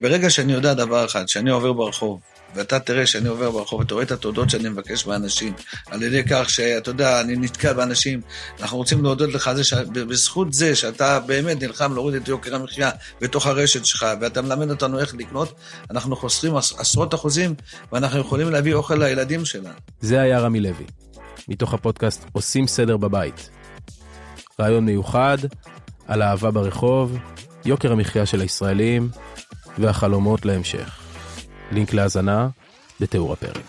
ברגע שאני יודע דבר אחד, שאני עובר ברחוב, ואתה תראה שאני עובר ברחוב, אתה רואה את התודות שאני מבקש מאנשים, על ידי כך שאתה יודע, אני נתקע באנשים, אנחנו רוצים להודות לך זה שבזכות זה שאתה באמת נלחם להוריד את יוקר המחיה בתוך הרשת שלך, ואתה מלמד אותנו איך לקנות, אנחנו חוסכים עשרות אחוזים, ואנחנו יכולים להביא אוכל לילדים שלנו. זה היה רמי לוי, מתוך הפודקאסט עושים סדר בבית. רעיון מיוחד על אהבה ברחוב, יוקר המחיה של הישראלים והחלומות להמשך. לינק להאזנה בתיאור הפרק.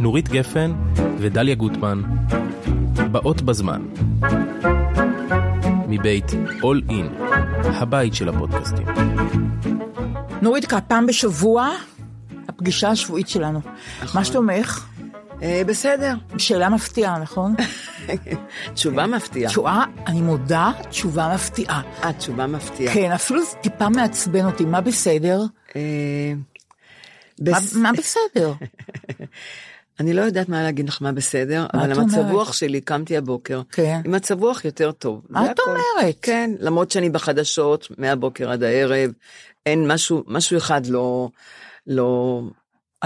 נורית גפן ודליה גוטמן באות בזמן מבית All In, הבית של הפודקאסטים. נורית, פעם בשבוע, הפגישה השבועית שלנו. נכון. מה שלומך? אה, בסדר. שאלה מפתיעה, נכון? תשובה מפתיעה. תשובה, אני מודה, תשובה מפתיעה. אה, תשובה מפתיעה. כן, אפילו זה טיפה מעצבן אותי, מה בסדר? אה, מה- בס- מה בסדר? אני לא יודעת מה להגיד לך מה בסדר, אבל את המצב? רוח שלי, קמתי הבוקר, כן. עם מצב רוח יותר טוב. מה את הכל. אומרת? כן, למרות שאני בחדשות, מהבוקר עד הערב, אין משהו, משהו אחד לא, לא,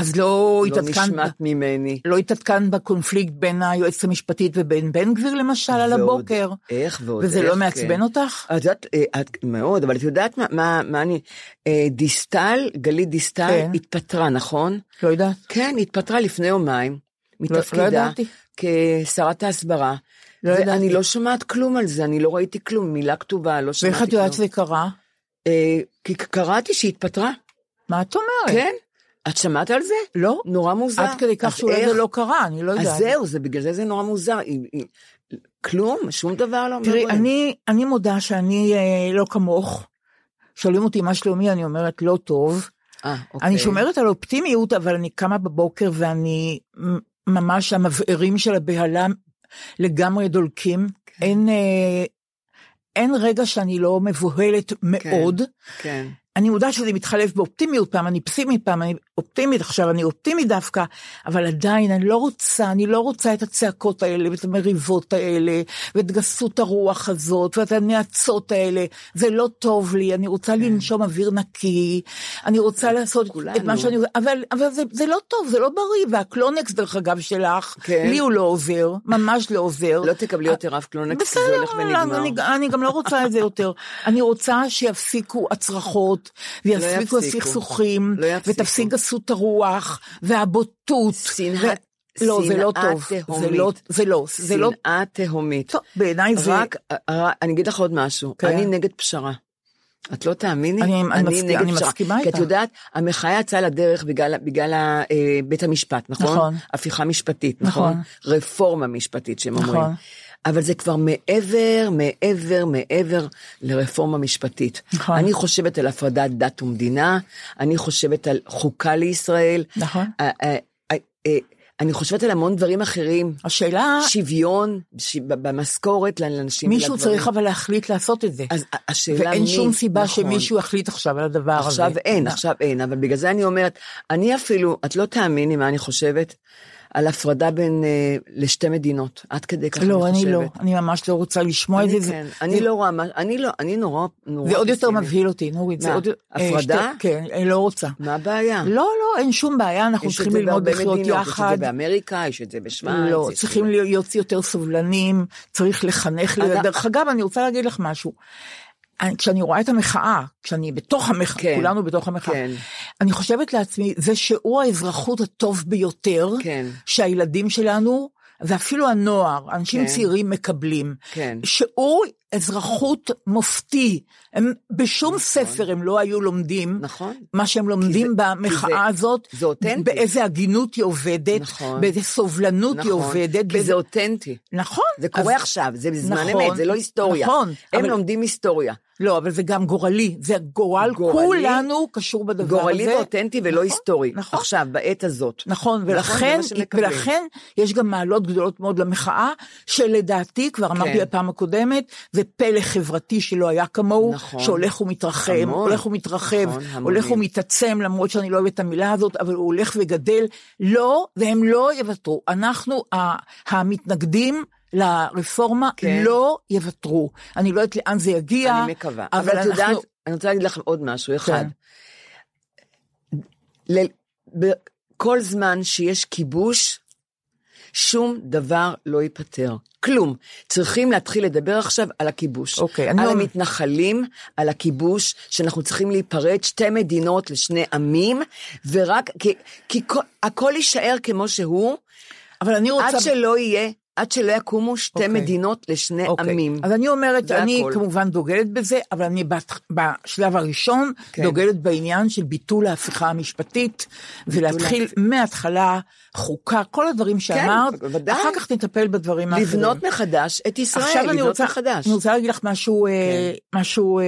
אז לא לא התעדכנת נשמט ממני. לא התעדכן בקונפליקט בין היועצת המשפטית ובין בן גביר למשל על ועוד הבוקר? איך ועוד וזה איך, לא כן. מעצבן אותך? את יודעת, אה, את, מאוד, אבל את יודעת מה, מה, מה אני, אה, דיסטל, גלית דיסטל, כן. התפטרה, נכון? לא יודעת. כן, התפטרה לפני יומיים, לא מתפקידה, ידעתי. כשרת ההסברה. לא ואני ידעתי. לא שומעת כלום על זה, אני לא ראיתי כלום, מילה כתובה, לא שמעתי ואיך את יודעת כלום. שזה קרה? אה, כי קראתי שהיא התפטרה, מה את אומרת? כן? את שמעת על זה? לא. נורא מוזר. עד כדי כך שאולי? זה לא קרה, אני לא יודעת. אז זהו, זה בגלל זה זה נורא מוזר. כלום, שום דבר לא תראי. אני, אני מודה שאני אה, לא כמוך. שואלים אותי מה שלומי, אני אומרת לא טוב. אה, אוקיי. אני שומרת על אופטימיות, אבל אני קמה בבוקר ואני ממש, המבערים של הבהלה לגמרי דולקים. כן. אין, אה, אין רגע שאני לא מבוהלת מאוד. כן. אני מודה שזה מתחלף באופטימיות, פעם אני פסימית, פעם אני אופטימית, עכשיו אני אופטימית דווקא, אבל עדיין אני לא רוצה, אני לא רוצה את הצעקות האלה, ואת המריבות האלה, ואת גסות הרוח הזאת, ואת הנאצות האלה, זה לא טוב לי, אני רוצה לנשום אוויר נקי, אני רוצה לעשות את כולנו. מה שאני, אבל, אבל זה, זה לא טוב, זה לא בריא, והקלונקס דרך אגב שלך, כן. לי הוא לא עוזר, ממש לא עוזר. לא תקבלי יותר אף קלונקס, כי זה בסדר, הולך ונגמר. אני, אני גם לא רוצה את זה יותר. אני רוצה שיפסיקו הצרחות, ויפסיקו יפסיקו. הסכסוכים, לא. ותפסיק גסות הרוח, והבוטות. שנאה- לא, זה לא טוב. זה תהומית. לא, זה לא, זה לא, שנאה תהומית. טוב, בעיניי זה, רק, אה, אני אגיד לך עוד משהו, כן. אני נגד פשרה. את לא תאמיני? אני- אני מסכימה- נגד אני. מסכימה כי את איתך. יודעת, המחאה יצאה לדרך בגלל, בגלל אה, בית המשפט, נכון? נכון. הפיכה משפטית, נכון. נכון? רפורמה משפטית שהם נכון. אומרים. אבל זה כבר מעבר, מעבר, מעבר לרפורמה משפטית. נכון. אני חושבת על הפרדת דת ומדינה, אני חושבת על חוקה לישראל. נכון. אה, אה, אה, אני חושבת על המון דברים אחרים. השאלה, שוויון ש- במשכורת לאנשים מישהו ולגברים. צריך אבל להחליט לעשות את זה. אז השאלה ואין מי, שום סיבה נכון. שמישהו יחליט עכשיו על הדבר הזה. עכשיו אין, עכשיו אין, אבל בגלל זה אני אומרת, אני אפילו, את לא תאמיני מה אני חושבת על הפרדה בין, אה, לשתי מדינות, עד כדי כך לא, אני אני חושבת. לא, אני ממש לא רוצה לשמוע את זה. אני זה- כן, זה- אני לא רואה, אני לא, אני נורא, נורא... זה עוד יותר. מבהיל אותי, נורית. זה מה, עוד- אה, הפרדה? שתי- כן, אני לא רוצה. מה הבעיה? לא, לא, אין שום בעיה, אנחנו צריכים זה ללמוד לחיות מדינות, יש את יחד. זה באמריקה, יש את זה בשוויץ. לא, את צריכים זה- להיות יותר סובלנים, צריך לחנך. דרך אגב, אני רוצה להגיד לך משהו. אני- כשאני רואה את המחאה, כשאני בתוך המחאה, כן, כולנו בתוך המחאה, כן. אני חושבת לעצמי, זה שיעור האזרחות הטוב ביותר, כן. שהילדים שלנו, ואפילו הנוער, אנשים כן. צעירים מקבלים. כן. שיעור אזרחות מופתי. הם, בשום ספר הם לא היו לומדים נכון. מה שהם לומדים זה- במחאה זה- הזאת, זה אותנטי. באיזה הגינות היא עובדת, נכון. באיזה סובלנות היא נכון, עובדת. כי באיזה- זה אותנטי. נכון. זה קורה אז- עכשיו, זה בזמן נכון, אמת, זה לא היסטוריה. נכון, הם אבל- לומדים היסטוריה. לא, אבל זה גם גורלי, זה גורל, גורלי, כולנו קשור בדבר הזה. גורלי ואותנטי ולא נכון, היסטורי. נכון. עכשיו, בעת הזאת. נכון, ולכן, שמקבלים. ולכן יש גם מעלות גדולות מאוד למחאה, שלדעתי, כבר אמרתי כן. בפעם הקודמת, זה פלא חברתי שלא היה כמוהו, נכון. שהולך ומתרחב, המון. הולך ומתרחב, נכון, המונים. הולך ומתעצם, למרות שאני לא אוהבת את המילה הזאת, אבל הוא הולך וגדל. לא, והם לא יוותרו. אנחנו, המתנגדים, לרפורמה כן. לא יוותרו. אני לא יודעת לאן זה יגיע. אני מקווה. אבל את אנחנו- יודעת, אני רוצה להגיד לך עוד משהו אחד. כן. ל- ב- כל זמן שיש כיבוש, שום דבר לא ייפתר. כלום. צריכים להתחיל לדבר עכשיו על הכיבוש. אוקיי, אני על אומר- המתנחלים, על הכיבוש, שאנחנו צריכים להיפרד שתי מדינות לשני עמים, ורק, כי, כי כל, הכל יישאר כמו שהוא, אבל אני רוצה... עד שלא יהיה, עד שלא יקומו שתי אוקיי. מדינות לשני אוקיי. עמים. אז אני אומרת, אני הכל. כמובן דוגלת בזה, אבל אני בת- בשלב הראשון כן. דוגלת בעניין של ביטול ההפיכה המשפטית, ולהתחיל מההתחלה חוקה, כל הדברים שאמרת, כן. אחר כך נטפל בדברים האחרים. לבנות מחדש את ישראל, עכשיו לבנות רוצה, מחדש. אני רוצה להגיד לך משהו, אה, כן. משהו, אה,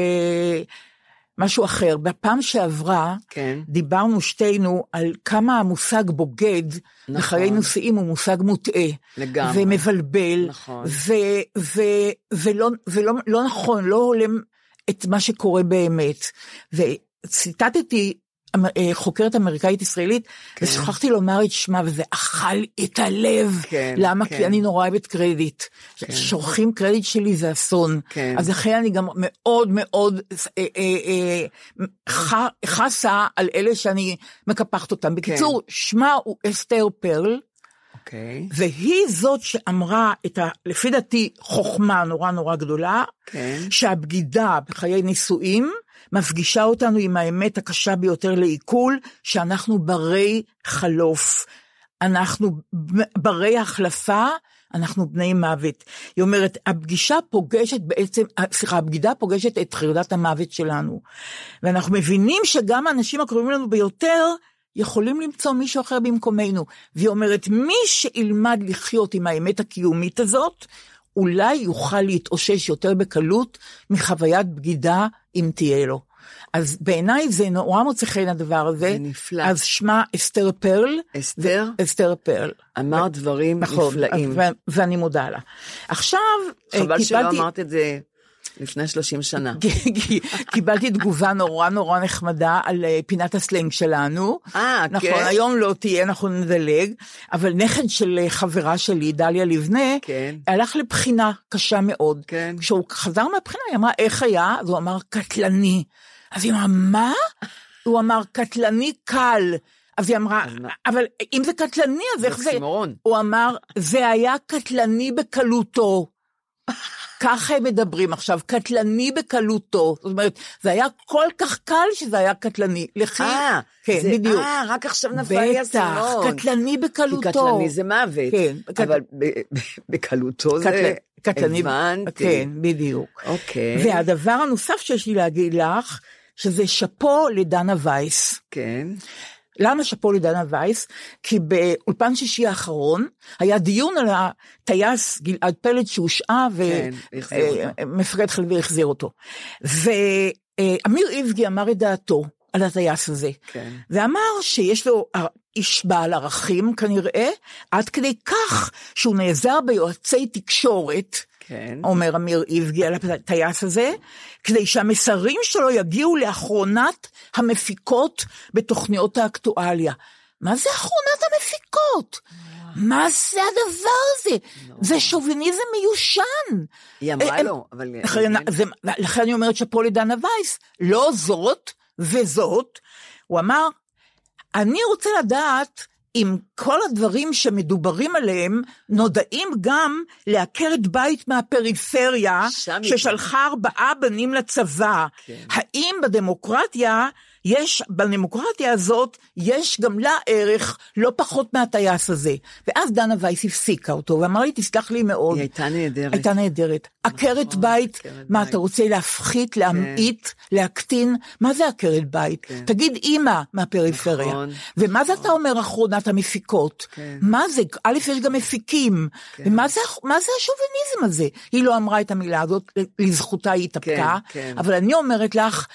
משהו אחר. בפעם שעברה, כן. דיברנו שתינו על כמה המושג בוגד נכון. בחיי נושאים הוא מושג מוטעה. לגמרי. ומבלבל. נכון. ו- ו- ולא ולא, לא נכון, לא הולם את מה שקורה באמת. וציטטתי חוקרת אמריקאית ישראלית, כן. ושכחתי לומר את שמה, וזה אכל את הלב. כן, למה? כן. כי אני נורא אוהבת קרדיט. שורחים קרדיט שלי זה אסון. כן. אז לכן אני גם מאוד מאוד אה, אה, אה, חסה על אלה שאני מקפחת אותם. בקיצור, שמה הוא אסתר פרל. אוקיי. והיא זאת שאמרה את ה... לפי דעתי חוכמה נורא נורא גדולה, כן. שהבגידה בחיי נישואים מפגישה אותנו עם האמת הקשה ביותר לעיכול, שאנחנו ברי חלוף. אנחנו ברי החלפה, אנחנו בני מוות. היא אומרת, הפגישה פוגשת בעצם, סליחה, הבגידה פוגשת את חרדת המוות שלנו. ואנחנו מבינים שגם האנשים הקרובים לנו ביותר, יכולים למצוא מישהו אחר במקומנו. והיא אומרת, מי שילמד לחיות עם האמת הקיומית הזאת, אולי יוכל להתאושש יותר בקלות מחוויית בגידה, אם תהיה לו. אז בעיניי זה נורא מוצא חן הדבר הזה. זה נפלא. אז שמה אסתר פרל. אסתר? אסתר פרל. אמרת דברים נכון, נפלאים. ו- ואני מודה לה. עכשיו, אה, חבל שלא קיבלתי- אמרת את זה לפני 30 שנה. קיבלתי תגובה נורא נורא נחמדה על אה, פינת הסלנג שלנו. אה, נכון, כן? היום לא תהיה, אנחנו נדלג, אבל נכד של אה, חברה שלי, דליה לבנה, כן. הלך לבחינה קשה מאוד. כן. כשהוא חזר מהבחינה, היא אמרה, איך היה? אז הוא אמר, קטלני. אז היא אמרה, מה? הוא אמר, קטלני קל. אז היא אמרה? אבל אם זה קטלני, אז איך זה? אוקסימורון. הוא אמר, זה היה קטלני בקלותו. ככה הם מדברים עכשיו, קטלני בקלותו. זאת אומרת, זה היה כל כך קל שזה היה קטלני. לכי, אה, כן, זה- בדיוק. אה, רק עכשיו נפל לי בטח, האסימון. קטלני כי בקלותו. קטלני זה מוות. כן, אבל בקלותו זה... קטל- קטלני, הבנתי. כן, בדיוק. אוקיי. והדבר הנוסף שיש לי להגיד לך, שזה שאפו לדנה וייס. כן. למה שאפו לדנה וייס? כי באולפן שישי האחרון היה דיון על הטייס גלעד פלד שהושעה כן, החזיר אותו. ומפקד חיל והחזיר אותו. ואמיר איבגי אמר את דעתו על הטייס הזה. כן. ואמר שיש לו איש בעל ערכים כנראה, עד כדי כך שהוא נעזר ביועצי תקשורת, כן. אומר אמיר איבגי על הטייס הזה, כדי שהמסרים שלו יגיעו לאחרונת המפיקות בתוכניות האקטואליה. מה זה אחרונת המפיקות? מה זה הדבר הזה? זה שוביניזם מיושן. היא אמרה הם- לו, אבל... לכן, זה, לכן אני אומרת שאפו לדנה וייס, לא זאת וזאת. הוא אמר, אני רוצה לדעת אם כל הדברים שמדוברים עליהם נודעים גם לעקרת בית מהפריפריה, ששלחה ארבעה בנים לצבא. כן. האם בדמוקרטיה, יש, בדמוקרטיה הזאת, יש גם לה ערך לא פחות מהטייס הזה. ואז דנה וייס הפסיקה אותו, ואמר לי, תסלח לי מאוד. היא הייתה נהדרת. הייתה נהדרת. עקרת בית, עקרת מה בית. אתה רוצה להפחית, להמעיט, להקטין? מה זה עקרת בית? תגיד אימא מהפריפריה. נכון, ומה זה אתה אומר אחרונת המפיקות? כן. מה זה? א', יש גם מפיקים. ומה זה מה זה השוביניזם הזה? היא לא אמרה את המילה הזאת, לזכותה היא התאפקה, כן, כן. אבל אני אומרת לך,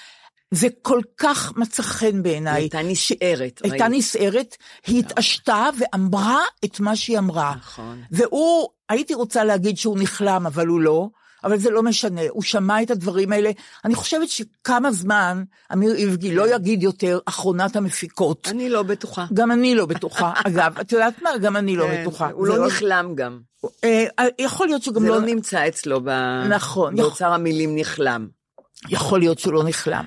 זה כל כך מצא חן היא בעיניי. הייתה נסערת. הייתה? נסערת, היא התעשתה ואמרה את מה שהיא אמרה. נכון. והוא, הייתי רוצה להגיד שהוא נכלם, אבל הוא לא, אבל זה לא משנה, הוא שמע את הדברים האלה. אני חושבת שכמה זמן אמיר איבגי לא יגיד יותר אחרונת המפיקות. אני לא בטוחה. גם אני לא בטוחה. אגב, את יודעת מה? גם אני לא כן, בטוחה. הוא זה לא נכלם גם. אה, יכול להיות שגם זה לא... לא נמצא אצלו ב... נכון. באוצר המילים נכלם. יכול להיות שהוא לא נחלם.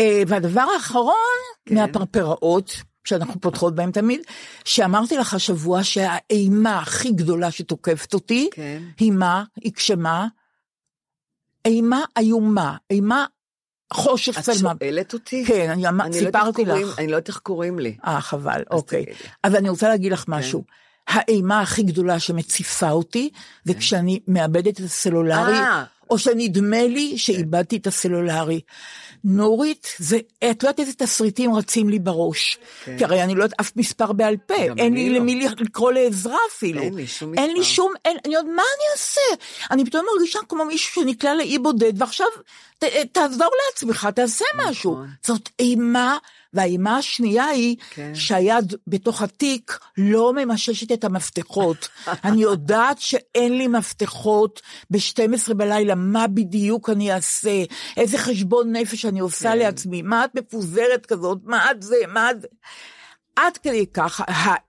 אה, והדבר האחרון, כן. מהפרפראות, שאנחנו פותחות בהם תמיד, שאמרתי לך השבוע שהאימה הכי גדולה שתוקפת אותי, כן. היא מה? היא כשמה? אימה איומה, אימה חושך את צלמה. שואלת אותי? כן, אני אמר- אני לא סיפרתי קוראים- לך. אני לא יודעת איך קוראים לי. אה, חבל, אוקיי. תגידי. אבל אני רוצה להגיד לך משהו. האימה הכי גדולה שמציפה אותי, זה כשאני מאבדת את הסלולרי, אה. או שנדמה לי שאיבדתי את הסלולרי. נורית, זה, את לא יודעת איזה תסריטים רצים לי בראש. כן. כי הרי אני לא יודעת אף מספר בעל פה, אין לי לא. למי לקרוא לעזרה אפילו. אין לי שום אין לי מספר. שום, אין, אני יודעת, מה אני אעשה? אני פתאום מרגישה כמו מישהו שנקלע לאי בודד, ועכשיו ת, תעזור לעצמך, תעשה משהו. נכון. זאת אימה, והאימה השנייה היא כן. שהיד בתוך התיק לא ממששת את המפתחות. אני יודעת שאין לי מפתחות ב-12 בלילה, מה בדיוק אני אעשה? איזה חשבון נפש אני עושה כן. לעצמי? מה את מפוזרת כזאת? מה את זה? מה את זה? עד כדי כך,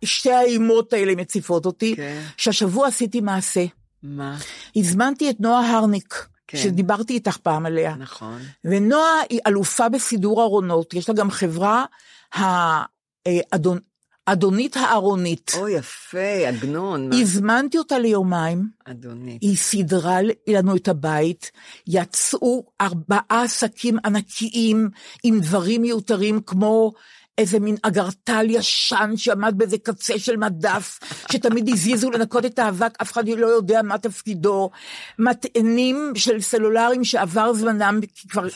שתי האימות האלה מציפות אותי, כן. שהשבוע עשיתי מעשה. מה? הזמנתי את נועה הרניק, כן. שדיברתי איתך פעם עליה. נכון. ונועה היא אלופה בסידור ארונות, יש לה גם חברה, האדון, אדונית הארונית. אוי, יפה, עגנון. הזמנתי אותה ליומיים, אדוני. היא סידרה לנו את הבית, יצאו ארבעה שקים ענקיים עם דברים מיותרים כמו איזה מין אגרטל ישן שעמד באיזה קצה של מדף, שתמיד הזיזו לנקות את האבק, אף אחד לא יודע מה תפקידו, מטענים של סלולרים שעבר זמנם, כבר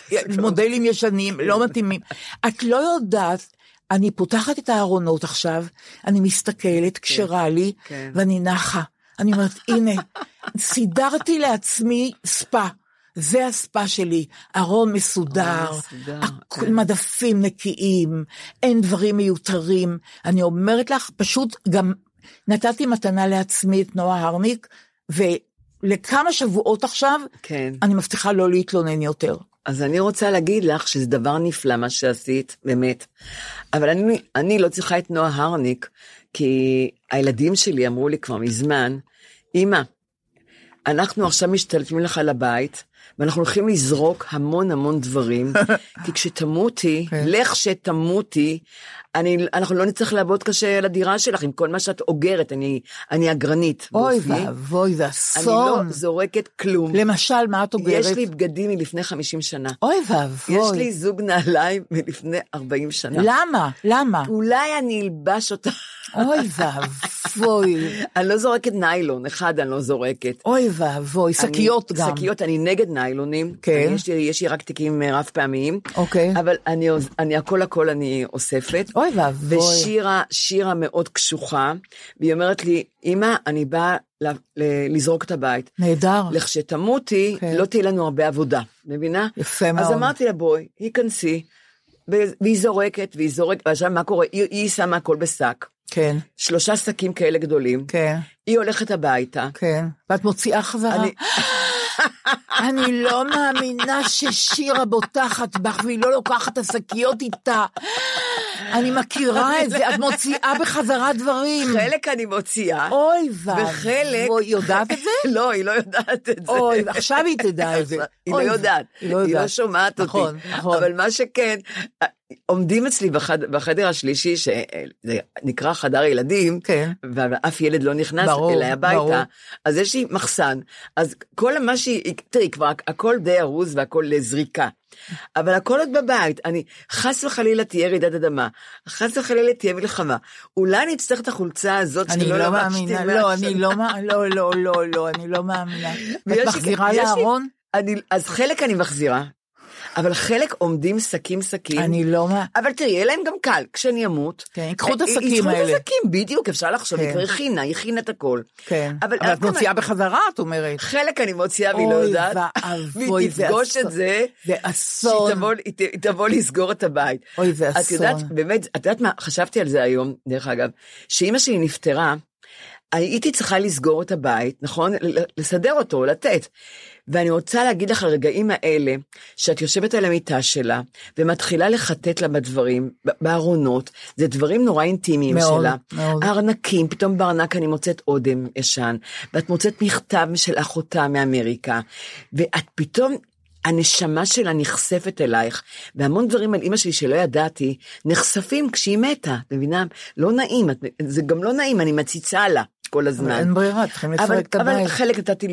מודלים ישנים, לא מתאימים. את לא יודעת, אני פותחת את הארונות עכשיו, אני מסתכלת, כשרה לי, כן. ואני נחה. אני אומרת, הנה, סידרתי לעצמי ספה. זה הספה שלי, ארון מסודר, מסודר, הכ- כן. מדפים נקיים, אין דברים מיותרים. אני אומרת לך, פשוט גם נתתי מתנה לעצמי את נועה הרניק, ולכמה שבועות עכשיו, כן. אני מבטיחה לא להתלונן יותר. אז אני רוצה להגיד לך שזה דבר נפלא מה שעשית, באמת. אבל אני, אני לא צריכה את נועה הרניק, כי הילדים שלי אמרו לי כבר מזמן, אמא, אנחנו עכשיו משתלטים לך לבית, ואנחנו הולכים לזרוק המון המון דברים, כי כשתמותי, כן. לך שתמותי, אני, אנחנו לא נצטרך לעבוד קשה על הדירה שלך עם כל מה שאת אוגרת, אני, אני אגרנית. אוי. ואבוי, זה אני אסון. לא זורקת כלום. למשל, מה את אוגרת? יש לי בגדים מלפני 50 שנה. אוי יש ואבוי. לי זוג נעליים מלפני 40 שנה. למה? למה? אולי אני אלבש אותה. אוי ואבוי. אני לא זורקת ניילון, אחד אני לא זורקת. אוי ואבוי, שקיות גם. שקיות, אני נגד ניילונים. כן. יש לי, יש לי רק תיקים אה, רב פעמיים. אוקיי. אבל אני, אני הכל הכל אני אוספת. אוי ואבוי. ושירה, שירה מאוד קשוחה, והיא אומרת לי, אמא, אני באה לזרוק את הבית. נהדר. לכשתמותי, כן. לא תהיה לנו הרבה עבודה, מבינה? יפה מאוד. אז אמרתי לה, בואי, היכנסי, והיא זורקת, והיא זורקת, ועכשיו מה קורה? היא, היא שמה הכל בשק, כן, שלושה שקים כאלה גדולים, כן, היא הולכת הביתה, כן. ואת מוציאה חזרה? אני- אני לא מאמינה ששירה בוטחת בך והיא לא לוקחת את השקיות איתה. אני מכירה את זה, את מוציאה בחזרה דברים. חלק אני מוציאה, אוי וחלק- ואבוי, היא יודעת את זה? לא, היא לא יודעת את זה. אוי, עכשיו היא תדע את זה. היא לא יודעת, היא לא לא. שומעת אותי. נכון, נכון. אבל מה שכן, עומדים אצלי בחד, בחדר השלישי, שנקרא חדר ילדים, כן. ואף ילד לא נכנס ברור, אליי הביתה, ברור. אז יש לי מחסן. אז כל מה שהיא, תראי, כבר הכל די ארוז והכל לזריקה. אבל הכל עוד בבית, אני, חס וחלילה תהיה רעידת אדמה, חס וחלילה תהיה מלחמה. אולי אני אצטרך את החולצה הזאת אני שלא לא מאמינה, לא, אני. לא, מאמינה, לא, לא, לא, לא, אני לא מאמינה. את מחזירה לארון? אני, אז חלק אני מחזירה, אבל חלק עומדים שקים שקים. אני לא. אבל תראי, יהיה להם גם קל, כשאני אמות. כן, ייקחו את אה, השקים ייקחו האלה. את השקים, בדיוק, אפשר לחשוב, כן. היא כבר הכינה, היא הכינה את הכל. כן. אבל את מוציאה בחזרה, את אומרת. חלק אני מוציאה והיא לא אוי יודעת, ואבוי, והיא זה תפגוש אסון. את זה, זה שהיא אסון. תבוא, היא ת- היא תבוא לסגור את הבית. אוי, זה את יודעת, אסון. באמת, את יודעת מה, חשבתי על זה היום, דרך אגב, שאימא שלי נפטרה, הייתי צריכה לסגור את הבית, נכון? לסדר אותו, לתת. ואני רוצה להגיד לך, הרגעים האלה, שאת יושבת על המיטה שלה, ומתחילה לחטט לה בדברים, בארונות, זה דברים נורא אינטימיים מאוד, שלה. מאוד. הארנקים, פתאום בארנק אני מוצאת אודם ישן, ואת מוצאת מכתב של אחותה מאמריקה, ואת פתאום, הנשמה שלה נחשפת אלייך, והמון דברים על אימא שלי שלא ידעתי, נחשפים כשהיא מתה, את מבינה? לא נעים, את- זה גם לא נעים, אני מציצה לה כל הזמן. אבל אין ברירה, צריכים אבל, לפרק את אבל הבית. חלק נתתי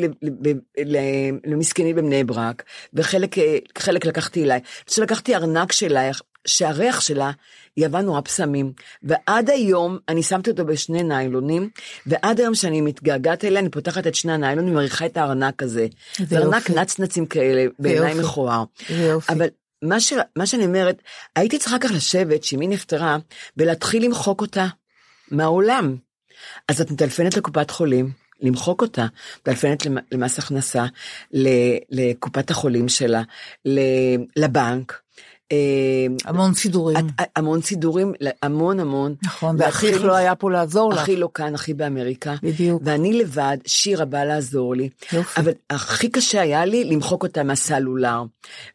למסכנים בבני ברק, וחלק אה, לקחתי אליי. כשלקחתי ארנק שלך, שהריח שלה יבא נורא פסמים, ועד היום, אני שמתי אותו בשני ניילונים, ועד היום שאני מתגעגעת אליה, אני פותחת את שני הניילונים, ומריחה את הארנק הזה. זה ארנק. נצנצים כאלה, בעיניי. מכוער. איזה יופי. אבל מה, ש... מה שאני אומרת, הייתי צריכה כך לשבת, שאמי נפטרה, ולהתחיל למחוק אותה מהעולם. אז את מטלפנת לקופת חולים, למחוק אותה, מטלפנת למ- למס הכנסה, לקופת החולים שלה, לבנק. אה, המון סידורים. את- המון סידורים, המון המון. נכון, ואחיך לא היה פה לעזור לך. אחי לא כאן, אחי באמריקה. בדיוק. ואני לבד, שירה באה לעזור לי. יופי. אבל הכי קשה היה לי למחוק אותה מהסלולר.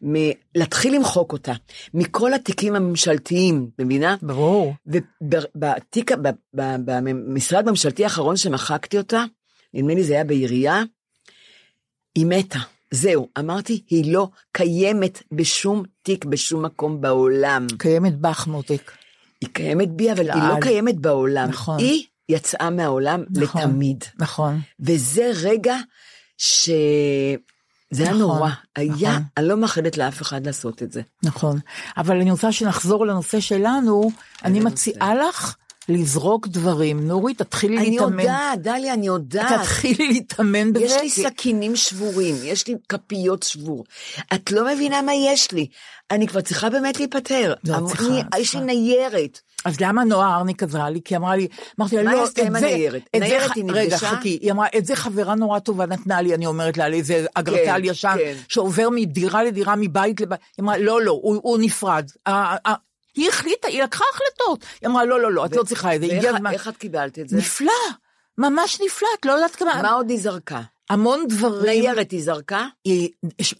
מ- להתחיל למחוק אותה. מכל התיקים הממשלתיים, מבינה? ברור. ובתיק, במשרד הממשלתי האחרון שמחקתי אותה, נדמה לי זה היה בעירייה, היא מתה. זהו, אמרתי, היא לא קיימת בשום תיק, בשום מקום בעולם. קיימת בך מותק. היא קיימת בי, אבל היא לא. קיימת בעולם. נכון. היא יצאה מהעולם נכון. לתמיד. נכון. וזה רגע ש... זה היה נכון, נורא. היה, נכון. אני לא מאחלת לאף אחד לעשות את זה. נכון. אבל אני רוצה שנחזור לנושא שלנו. אני איזה מציעה לך לזרוק דברים. נורית, תתחילי אני להתאמן. יודעת, דליה, אני יודעת. תתחילי להתאמן בזה. יש לי כי- סכינים שבורים, יש לי כפיות שבור. את לא מבינה מה יש לי. אני כבר צריכה באמת להיפטר. לא, צריכה, אני- יש לי. ניירת. אז למה נועה ארניק עזרה לי? כי אמרה לי, אמרתי לה, מה לא, עשתה את זה, הניירת? את זה ניירת היא רגע, נפגשה? חכי, היא אמרה, את זה חברה נורא טובה נתנה לי, אני אומרת לה, על איזה אגרטל ישן, כן. שעובר מדירה לדירה, מבית לבית, היא אמרה, לא, לא, הוא נפרד. היא החליטה, היא לקחה החלטות. היא אמרה, לא, לא, לא, את לא צריכה את זה, ואיך- את קיבלת את זה? נפלא, ממש נפלא, את לא יודעת כמה, מה עוד היא זרקה? המון דברים. ניירת היא זרקה? היא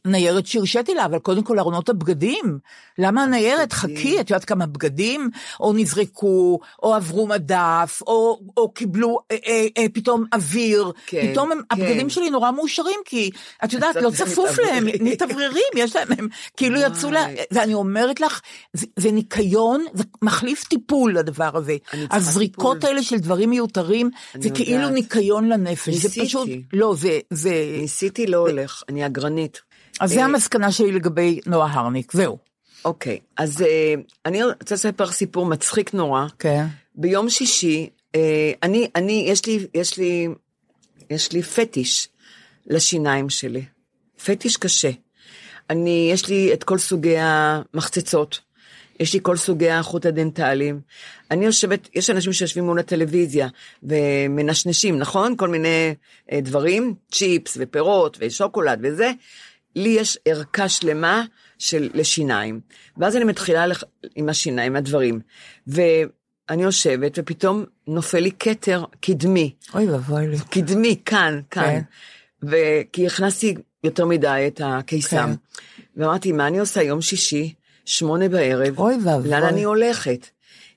ניירת שהרשיתי לה, אבל קודם כל ארונות הבגדים. למה הניירת? חכי, את יודעת כמה בגדים? או נזרקו, או עברו מדף, או, או קיבלו אה, אה, אה, פתאום אוויר. כן, פתאום הם, כן. הבגדים שלי נורא מאושרים, כי את יודעת, לא צפוף להם, מתאווררים. יש להם, הם כאילו יצאו לה. ואני אומרת לך, זה, זה ניקיון, זה מחליף טיפול לדבר הזה. הזריקות טיפול. האלה של דברים מיותרים, זה יודעת. כאילו ניקיון לנפש. זה ניסיתי. פשוט, לא, זה, זה, ניסיתי, לא הולך, אני אגרנית. אז זה אה, המסקנה שלי לגבי נועה הרניק, זהו. אוקיי, אז אה, אני רוצה לספר סיפור מצחיק נורא. כן. ביום שישי, אה, אני, אני, יש לי, יש לי, יש לי פטיש לשיניים שלי. פטיש קשה. אני, יש לי את כל סוגי המחצצות. יש לי כל סוגי החוט הדנטליים. אני יושבת, יש אנשים שיושבים מול הטלוויזיה ומנשנשים, נכון? כל מיני אה, דברים, צ'יפס ופירות ושוקולד וזה. לי יש ערכה שלמה של לשיניים. ואז אני מתחילה לח... עם השיניים, הדברים. ואני יושבת, ופתאום נופל לי כתר קדמי. אוי ואבוי לי. קדמי, כאן, כאן. כן. וכי הכנסתי יותר מדי את הקיסם. כן. ואמרתי, מה אני עושה יום שישי, שמונה בערב? אוי ואבוי. לאן אני הולכת?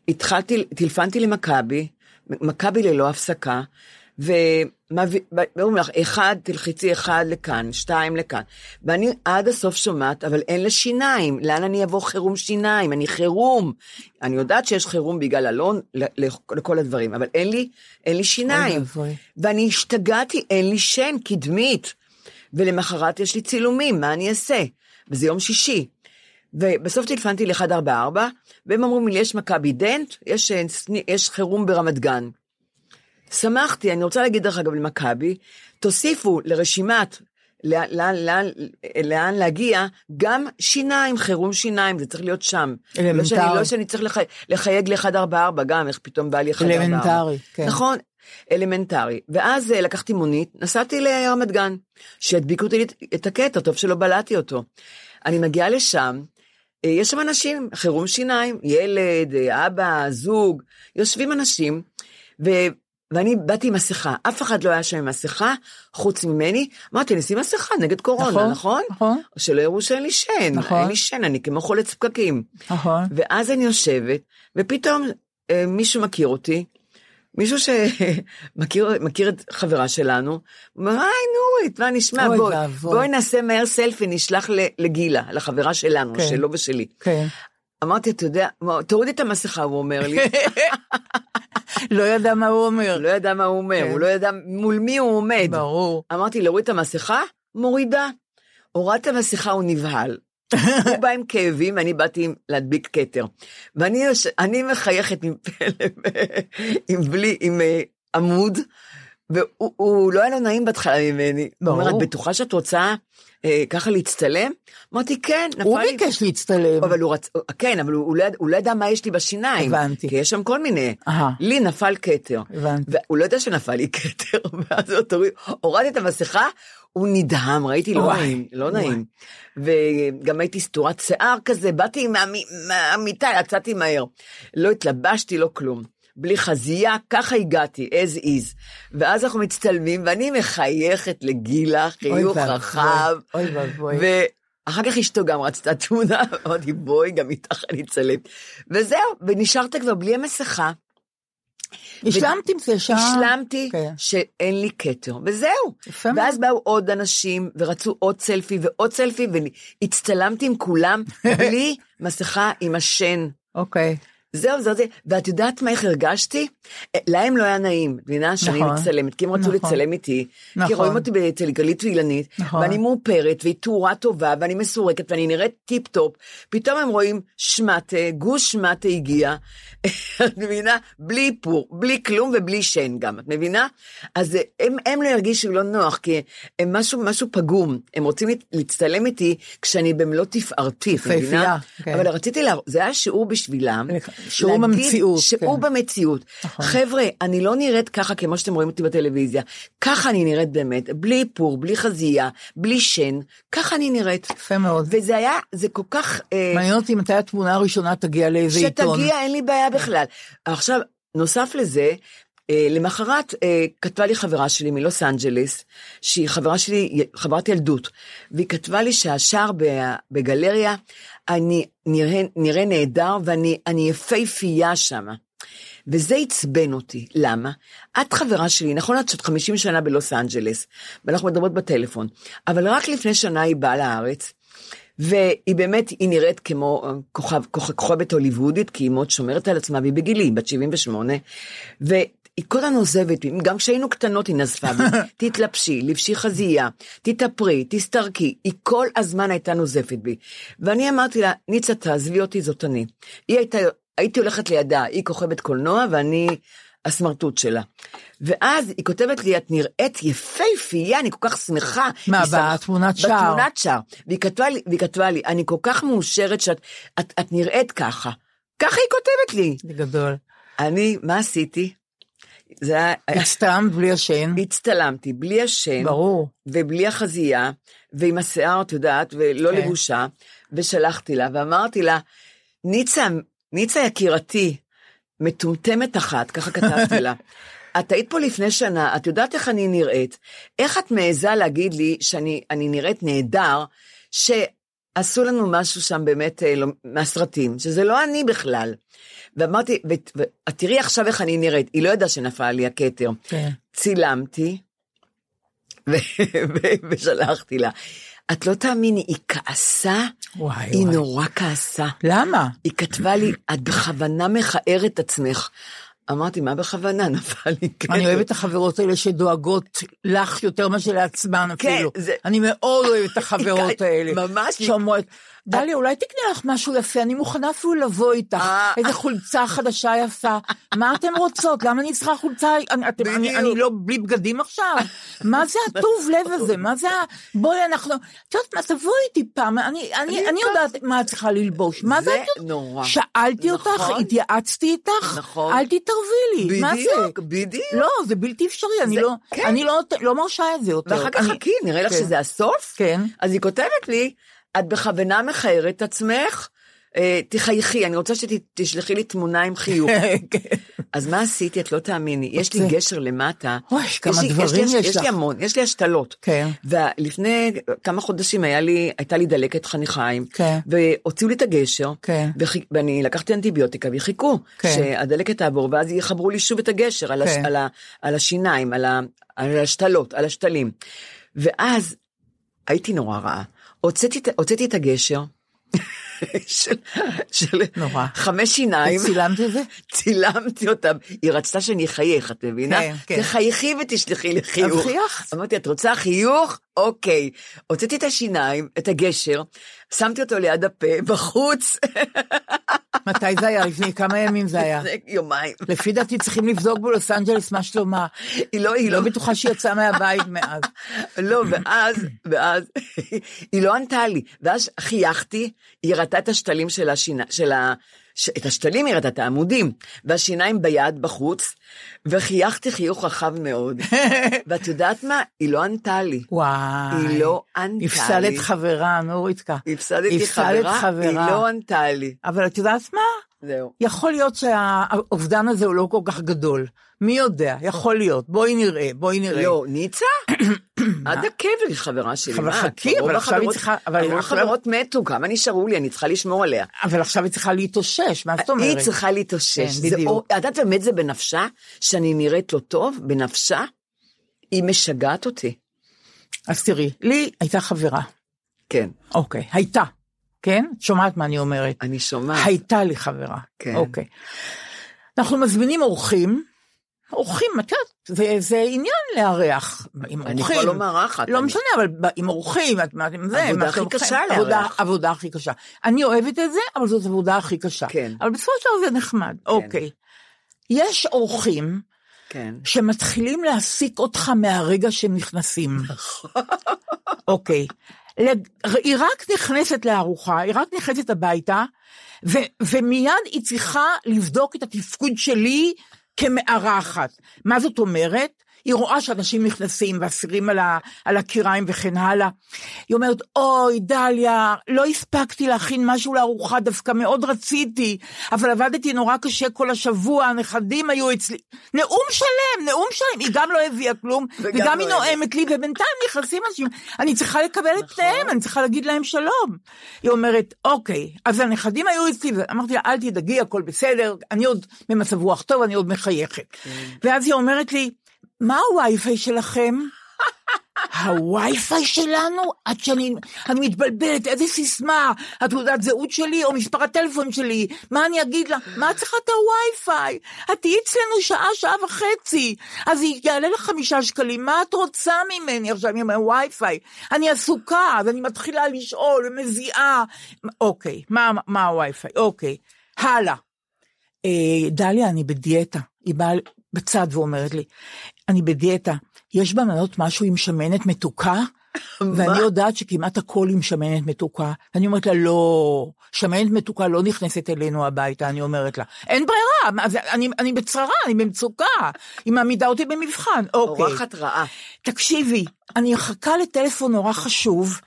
התחלתי, טלפנתי למכבי, מכבי ללא הפסקה, ואומרים לך, אחד, תלחיצי אחד לכאן, שתיים לכאן. ואני עד הסוף שומעת, אבל אין לה שיניים, לאן אני אבוא חירום שיניים? אני חירום. אני יודעת שיש חירום בגלל אלון, לכל הדברים, אבל אין לי, אין לי שיניים. ואני השתגעתי, אין לי שן קדמית. ולמחרת יש לי צילומים, מה אני אעשה? וזה יום שישי. ובסוף טלפנתי ל-144, והם אמרו לי, יש מכבי דנט, יש, אה, יש חירום ברמת גן. שמחתי, אני רוצה להגיד דרך אגב למכבי, תוסיפו לרשימת לאן, לאן, לאן, לאן להגיע, גם שיניים, חירום שיניים, זה צריך להיות שם. אלמנטרי. לא שאני, לא שאני צריך לח, לחייג ל-144 גם, איך פתאום בא לי 144. אלמנטרי, כן. נכון, אלמנטרי. ואז אה, לקחתי מונית, נסעתי לרמת גן, שהדביקו אותי את הקטע, טוב שלא בלעתי אותו. אני מגיעה לשם, יש שם אנשים, חירום שיניים, ילד, אה, אבא, זוג, יושבים אנשים, ו... ואני באתי עם מסכה, אף אחד לא היה שם עם מסכה, חוץ ממני. אמרתי, נשים מסכה נגד קורונה, נכון, נכון? נכון. שלא יראו שאין לי שן, נכון. אין לי שן, אני כמו חולץ פקקים. נכון. ואז אני יושבת, ופתאום אה, מישהו מכיר אותי, מישהו שמכיר מכיר את חברה שלנו, אומר, היי נורית, מה נשמע? בואי, ואבוי. בואי נעשה מהר סלפי, נשלח לגילה, לחברה שלנו, כן. שלו ושלי. כן. אמרתי, אתה יודע, תורידי את המסכה, הוא אומר לי. לא ידע מה הוא אומר. לא ידע מה הוא אומר, כן. הוא לא ידע מול מי הוא עומד. ברור. אמרתי, להוריד את המסכה? מורידה. הורדת המסכה, הוא נבהל. הוא בא עם כאבים, ואני באתי להדביק כתר. ואני מחייכת עם פלא, עם בלי, עם אה, עמוד, והוא הוא, לא היה לו נעים בהתחלה ממני. הוא אומר, ברור. את בטוחה שאת רוצה אה, ככה להצטלם? אמרתי, כן, נפל הוא לי. ביקש להצטלם. אבל הוא רצ... כן, אבל הוא, הוא, לא, הוא לא ידע מה יש לי בשיניים. הבנתי. כי יש שם כל מיני. אהה. לי נפל כתר. הבנתי. והוא לא ידע שנפל לי כתר, ואז הוא הורדתי את המסכה, הוא נדהם, ראיתי, לא נעים, לא. נעים. וגם הייתי סתורת שיער כזה, באתי מהמי- מהמיטה, יצאתי מהר. לא התלבשתי, לא כלום. בלי חזייה, ככה הגעתי, as is. ואז אנחנו מצטלמים, ואני מחייכת לגילה, חיוך ואבוי, רחב. אוי ואבוי. ואחר כך אשתו גם רצתה תמונה, אמרתי, בואי, גם איתך אני אצלם. וזהו, ונשארת כבר בלי המסכה. השלמת עם זה שעה. השלמתי כן. שאין לי כתר, וזהו. יפה. ואז באו עוד אנשים, ורצו עוד סלפי ועוד סלפי, והצטלמתי עם כולם בלי מסכה עם השן. אוקיי. זהו, זהו, זה. ואת יודעת מה, איך הרגשתי? אה, להם לא היה נעים, מבינה? שאני נכון. מצלמת, כי הם רצו נכון. לצלם איתי. כי נכון. רואים אותי אצל גלית ואילנית, נכון. ואני מאופרת, והיא תאורה טובה, ואני מסורקת, ואני נראית טיפ-טופ. פתאום הם רואים שמטה, גוש שמטה הגיע, את מבינה? בלי איפור, בלי כלום ובלי שן גם, את מבינה? אז אה, הם, הם לא הרגישו לא נוח, כי הם משהו, משהו פגום. הם רוצים להצטלם איתי כשאני במלוא תפארתי, את מבינה? כן. אבל רציתי להראות, זה היה שיעור בשבילם. להגיד במציאות, שיעור כן. במציאות. נכון. חבר'ה, אני לא נראית ככה כמו שאתם רואים אותי בטלוויזיה. ככה אני נראית באמת, בלי איפור, בלי חזייה, בלי שן, ככה אני נראית. יפה מאוד. וזה היה, זה כל כך... אה, מעניין אותי מתי התמונה הראשונה תגיע לאיזה עיתון. שתגיע, אין לי בעיה בכלל. עכשיו, נוסף לזה, למחרת אה, כתבה לי חברה שלי מלוס אנג'לס, שהיא חברה שלי, חברת ילדות, והיא כתבה לי שהשער בגלריה, אני נראה, נראה נהדר ואני אני יפהפייה שמה. וזה עצבן אותי, למה? את חברה שלי, נכון את שאת 50 שנה בלוס אנג'לס, ואנחנו מדברות בטלפון, אבל רק לפני שנה היא באה לארץ, והיא באמת, היא נראית כמו אה, כוכב, כוכב, כוכבת הוליוודית, כי היא מאוד שומרת על עצמה, והיא בגילי, בת 78, והיא כל הזמן עוזבת, גם כשהיינו קטנות היא נזפה בי, תתלבשי, לבשי חזייה, תתאפרי, תסתרקי, היא כל הזמן הייתה נוזפת בי. ואני אמרתי לה, ניצה, תעזבי אותי, זאת אני. היא הייתה, הייתי הולכת לידה, היא כוכבת קולנוע ואני הסמרטוט שלה. ואז היא כותבת לי, את נראית יפהפייה, אני כל כך שמחה. מה, היא בתמונת שער? בתמונת שער. והיא כתבה לי, והיא כתבה לי, אני כל כך מאושרת שאת את, את נראית ככה. ככה היא כותבת לי. זה גדול. אני, מה עשיתי? זה היה, הצטלמת בלי השן. הצטלמתי בלי השן, ברור. ובלי החזייה, ועם השיער, את יודעת, ולא כן. לבושה, ושלחתי לה, ואמרתי לה, ניצה, ניצה יקירתי, מטומטמת אחת, ככה כתבתי לה. את היית פה לפני שנה, את יודעת איך אני נראית. איך את מעיזה להגיד לי שאני אני נראית נהדר, שעשו לנו משהו שם באמת אה, לא, מהסרטים, שזה לא אני בכלל. ואמרתי, ואת תראי עכשיו איך אני נראית. היא לא ידעה שנפל לי הכתר. כן. צילמתי, ושלחתי לה. את לא תאמיני, היא כעסה, וואי היא וואי. נורא כעסה. למה? היא כתבה לי, את בכוונה מכערת עצמך. אמרתי, מה בכוונה? נפל לי כתר. אני אוהבת את החברות האלה שדואגות לך יותר מאשר לעצמן כן, אפילו. זה- אני מאוד אוהבת את החברות האלה. ממש. שאומרות, דליה, אולי תקנה לך משהו יפה, אני מוכנה אפילו לבוא איתך. אה. איזה חולצה חדשה יפה. מה אתן רוצות? למה אני צריכה חולצה? אני- אתם- אני בדיוק. אני לא בלי בגדים עכשיו? מה זה הטוב לב הזה? מה זה ה... בואי, אנחנו... את יודעת מה, תבואי איתי פעם, אני- אני אני יודעת מה את צריכה ללבוש. מה זה. נורא. שאלתי אותך, נכון. התייעצתי איתך, נכון. אל תתערבי לי. מה זה? בדיוק, בדיוק. לא, זה בלתי אפשרי, אני לא, כן. אני לא, לא מרשה את זה יותר. ואחר כך חכי, נראה לך כן. שזה הסוף? כן. אז היא כותבת לי, את בכוונה מכערת את עצמך, אה, תחייכי, אני רוצה שתשלחי לי תמונה עם חיוך. כן. אז מה עשיתי? את לא תאמיני. יש לי גשר למטה. אוי, כמה דברים יש יש לי לך. המון, יש לי השתלות. כן. ולפני כמה חודשים הייתה לי דלקת חניכיים. כן. והוציאו לי את הגשר. כן. ואני לקחתי אנטיביוטיקה וחיכו. כן. שהדלקת תעבור, ואז יחברו לי שוב את הגשר על, כן. על, ה, על השיניים, על השתלות, על השתלים. ואז הייתי נורא רעה. הוצאתי, את- הוצאתי את הגשר. של, של נורא. חמש שיניים, צילמת את זה? צילמתי אותם, היא רצתה שאני אחייך, את מבינה? כן, כן. תחייכי ותשלחי לי חיוך. אז חייכת. אמרתי, את רוצה חיוך? אוקיי. הוצאתי את השיניים, את הגשר, שמתי אותו ליד הפה, בחוץ, מתי זה היה? לפני כמה ימים זה היה? לפני יומיים. לפי דעתי צריכים לבדוק בלוס אנג'לס מה שלומה. היא לא, היא לא, לא בטוחה שהיא יצאה מהבית מאז. לא, ואז, ואז, היא לא ענתה לי. ואז חייכתי, היא ראתה את השתלים של השינה, של ה... ש... את השתלים היא ראתה, את העמודים, והשיניים ביד בחוץ, וחייכתי חיוך רחב מאוד. ואת יודעת מה? היא לא ענתה לי. וואי. היא לא ענתה לי. הפסדת חברה, נוריתקה. הפסדתי הפסדת חברה, חברה. היא לא ענתה לי. אבל את יודעת מה? זהו. יכול להיות שהאובדן הזה הוא לא כל כך גדול. מי יודע? יכול להיות. בואי נראה, בואי נראה. לא, ניצה? עד הקבר היא חברה שלי. אבל חכי, אבל עכשיו היא צריכה- אבל החברות מתו, כמה נשארו לי? אני צריכה לשמור עליה. אבל עכשיו היא צריכה להתאושש, מה זאת אומרת? היא צריכה להתאושש. כן, בדיוק. את יודעת באמת זה בנפשה? שאני נראית לא טוב? בנפשה? היא משגעת אותי. אז תראי, לי הייתה חברה. כן, אוקיי, הייתה. כן? שומעת מה אני אומרת? אני שומעת. הייתה לי חברה. כן. אוקיי. אנחנו מזמינים אורחים. אורחים, את יודעת, זה, זה עניין לארח. עם אני אורחים. כבר לא מארחת. לא אני- משנה, אבל עם אורחים, את מה עם זה, עבודה הכי? קשה עבודה, לארח. עבודה הכי קשה. אני אוהבת את זה, אבל זאת עבודה הכי קשה. כן. אבל בסופו של דבר זה נחמד. אוקיי. יש אורחים כן. שמתחילים להעסיק אותך מהרגע שהם נכנסים. נכון. אוקיי. היא רק נכנסת לארוחה, היא רק נכנסת הביתה, ו- ומיד היא צריכה לבדוק את התפקוד שלי כמארחת. מה זאת אומרת? היא רואה שאנשים נכנסים ואסירים על, ה- על הקיריים וכן הלאה. היא אומרת, אוי, דליה, לא הספקתי להכין משהו לארוחה, דווקא מאוד רציתי, אבל עבדתי נורא קשה כל השבוע, הנכדים היו אצלי. נאום שלם, נאום שלם. היא גם לא הביאה כלום, וגם לא היא נואמת לי, ובינתיים נכנסים אנשים, אני צריכה לקבל את נכון. פניהם, אני צריכה להגיד להם שלום. היא אומרת, אוקיי, אז הנכדים היו אצלי, ואמרתי לה, אל תדאגי, הכל בסדר, אני עוד במצב רוח טוב, אני עוד מחייכת. כן. ואז היא אומרת לי, מה הווי-פיי שלכם? הווי-פיי שלנו? עד שאני אני מתבלבלת, איזה סיסמה, התעודת זהות שלי או מספר הטלפון שלי, מה אני אגיד לה? מה את צריכה את הווי-פיי? את תהיי אצלנו שעה, שעה וחצי, אז היא יעלה לך חמישה שקלים, מה את רוצה ממני עכשיו עם הווי-פיי? אני עסוקה, אז אני מתחילה לשאול ומזיעה. אוקיי, מה, מה הווי-פיי? אוקיי, הלאה. אה, דליה, אני בדיאטה. היא באה בצד ואומרת לי, אני בדיאטה, יש במנות משהו עם שמנת מתוקה? ואני יודעת שכמעט הכל עם שמנת מתוקה. אני אומרת לה, לא, שמנת מתוקה לא נכנסת אלינו הביתה, אני אומרת לה. אין ברירה, אני, אני בצרה, אני במצוקה. היא מעמידה אותי במבחן. אוקיי. אורחת רעה. תקשיבי, אני אחכה לטלפון נורא חשוב,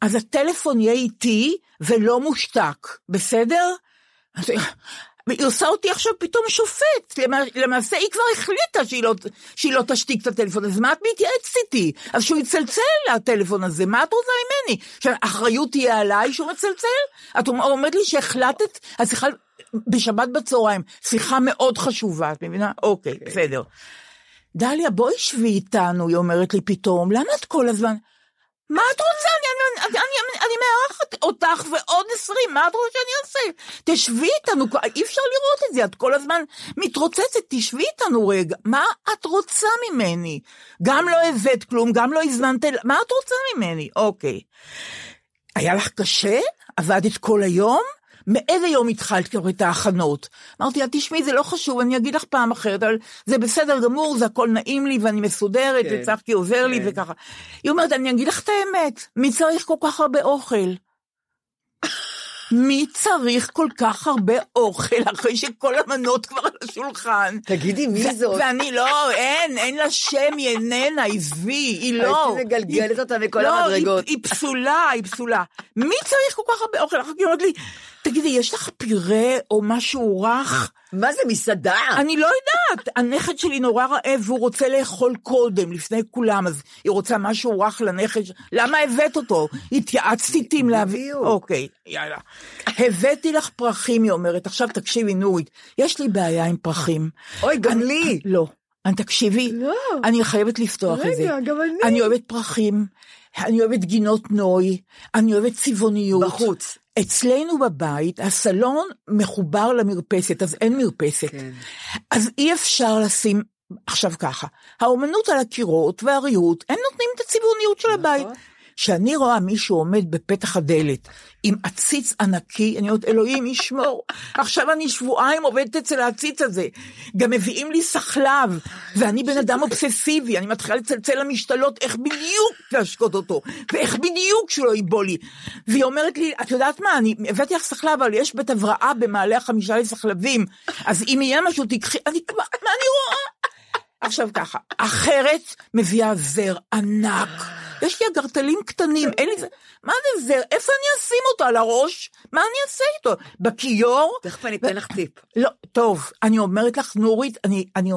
אז הטלפון יהיה איתי ולא מושתק, בסדר? אז- והיא עושה אותי עכשיו פתאום שופט, למע- למעשה היא כבר החליטה שהיא לא, שהיא לא תשתיק את הטלפון, אז מה את מתייעצת איתי? אז שהוא יצלצל לטלפון הזה, מה את רוצה ממני? שהאחריות תהיה עליי שהוא מצלצל? את אומרת לי שהחלטת, השיחה בשבת בצהריים, שיחה מאוד חשובה, את מבינה? אוקיי, בסדר. דליה, בואי שבי איתנו, היא אומרת לי פתאום, למה את כל הזמן... מה את רוצה? אני, אני, אני, מארחת אותך ועוד עשרים, מה את רוצה שאני אעשה? תשבי איתנו, אי אפשר לראות את זה, את כל הזמן מתרוצצת, תשבי איתנו רגע. מה את רוצה ממני? גם לא הבאת כלום, גם לא הזמנת, מה את רוצה ממני? אוקיי. היה לך קשה? עבדת כל היום? מאיזה יום התחלת כבר את ההכנות? אמרתי לה, תשמעי, זה לא חשוב, אני אגיד לך פעם אחרת, אבל זה בסדר גמור, זה הכל נעים לי ואני מסודרת, כן, וצחקי עוזר לי כן. וככה. היא אומרת, אני אגיד לך את האמת, מי צריך כל כך הרבה אוכל? מי צריך כל כך הרבה אוכל אחרי שכל המנות כבר על השולחן. תגידי, מי ו- זאת? ואני לא, אין, אין לה שם, היא איננה, עזבי, היא לא. הייתי מגלגלת היא- אותה מכל לא, המדרגות. היא, היא פסולה, היא פסולה. מי צריך כל כך הרבה אוכל? אחר כך היא אומרת לי, תגידי, יש לך פירה או משהו רך? מה זה, מסעדה? אני לא יודעת, הנכד שלי נורא רעב והוא רוצה לאכול קודם, לפני כולם, אז היא רוצה משהו רך לנכד, למה הבאת אותו? התייעצת איתי אם להביא... אוקיי, יאללה. הבאתי לך פרחים, היא אומרת, עכשיו תקשיבי, נורית, יש לי בעיה עם פרחים. אוי, גם לי. לא. אני תקשיבי, לא. אני חייבת לפתוח את זה. רגע, גם אני. אני אוהבת פרחים, אני אוהבת גינות נוי, אני אוהבת צבעוניות. בחוץ. אצלנו בבית, הסלון מחובר למרפסת, אז אין מרפסת. כן. אז אי אפשר לשים, עכשיו ככה, האומנות על הקירות והריהוט, הם נותנים את הצבעוניות של הבית. נכון. כשאני רואה מישהו עומד בפתח הדלת עם עציץ ענקי, אני אומרת, אלוהים ישמור, עכשיו אני שבועיים עובדת אצל העציץ הזה. גם מביאים לי סחלב, ואני בן אדם אובססיבי, אני מתחילה לצלצל למשתלות איך בדיוק להשקות אותו, ואיך בדיוק שלא ייבול לי. והיא אומרת לי, את יודעת מה, אני הבאתי לך סחלב, אבל יש בית הבראה במעלה החמישה לסחלבים, אז אם יהיה משהו תיקחי, אני כבר, מה אני רואה? עכשיו ככה, אחרת מביאה זר ענק. יש לי אגרטלים קטנים, אין לי זה, מה זה זר? איפה אני אשים אותו? על הראש? מה אני אעשה איתו? בכיור? תכף אני אתן לך טיפ. לא, טוב, אני אומרת לך, נורית, אני, אני,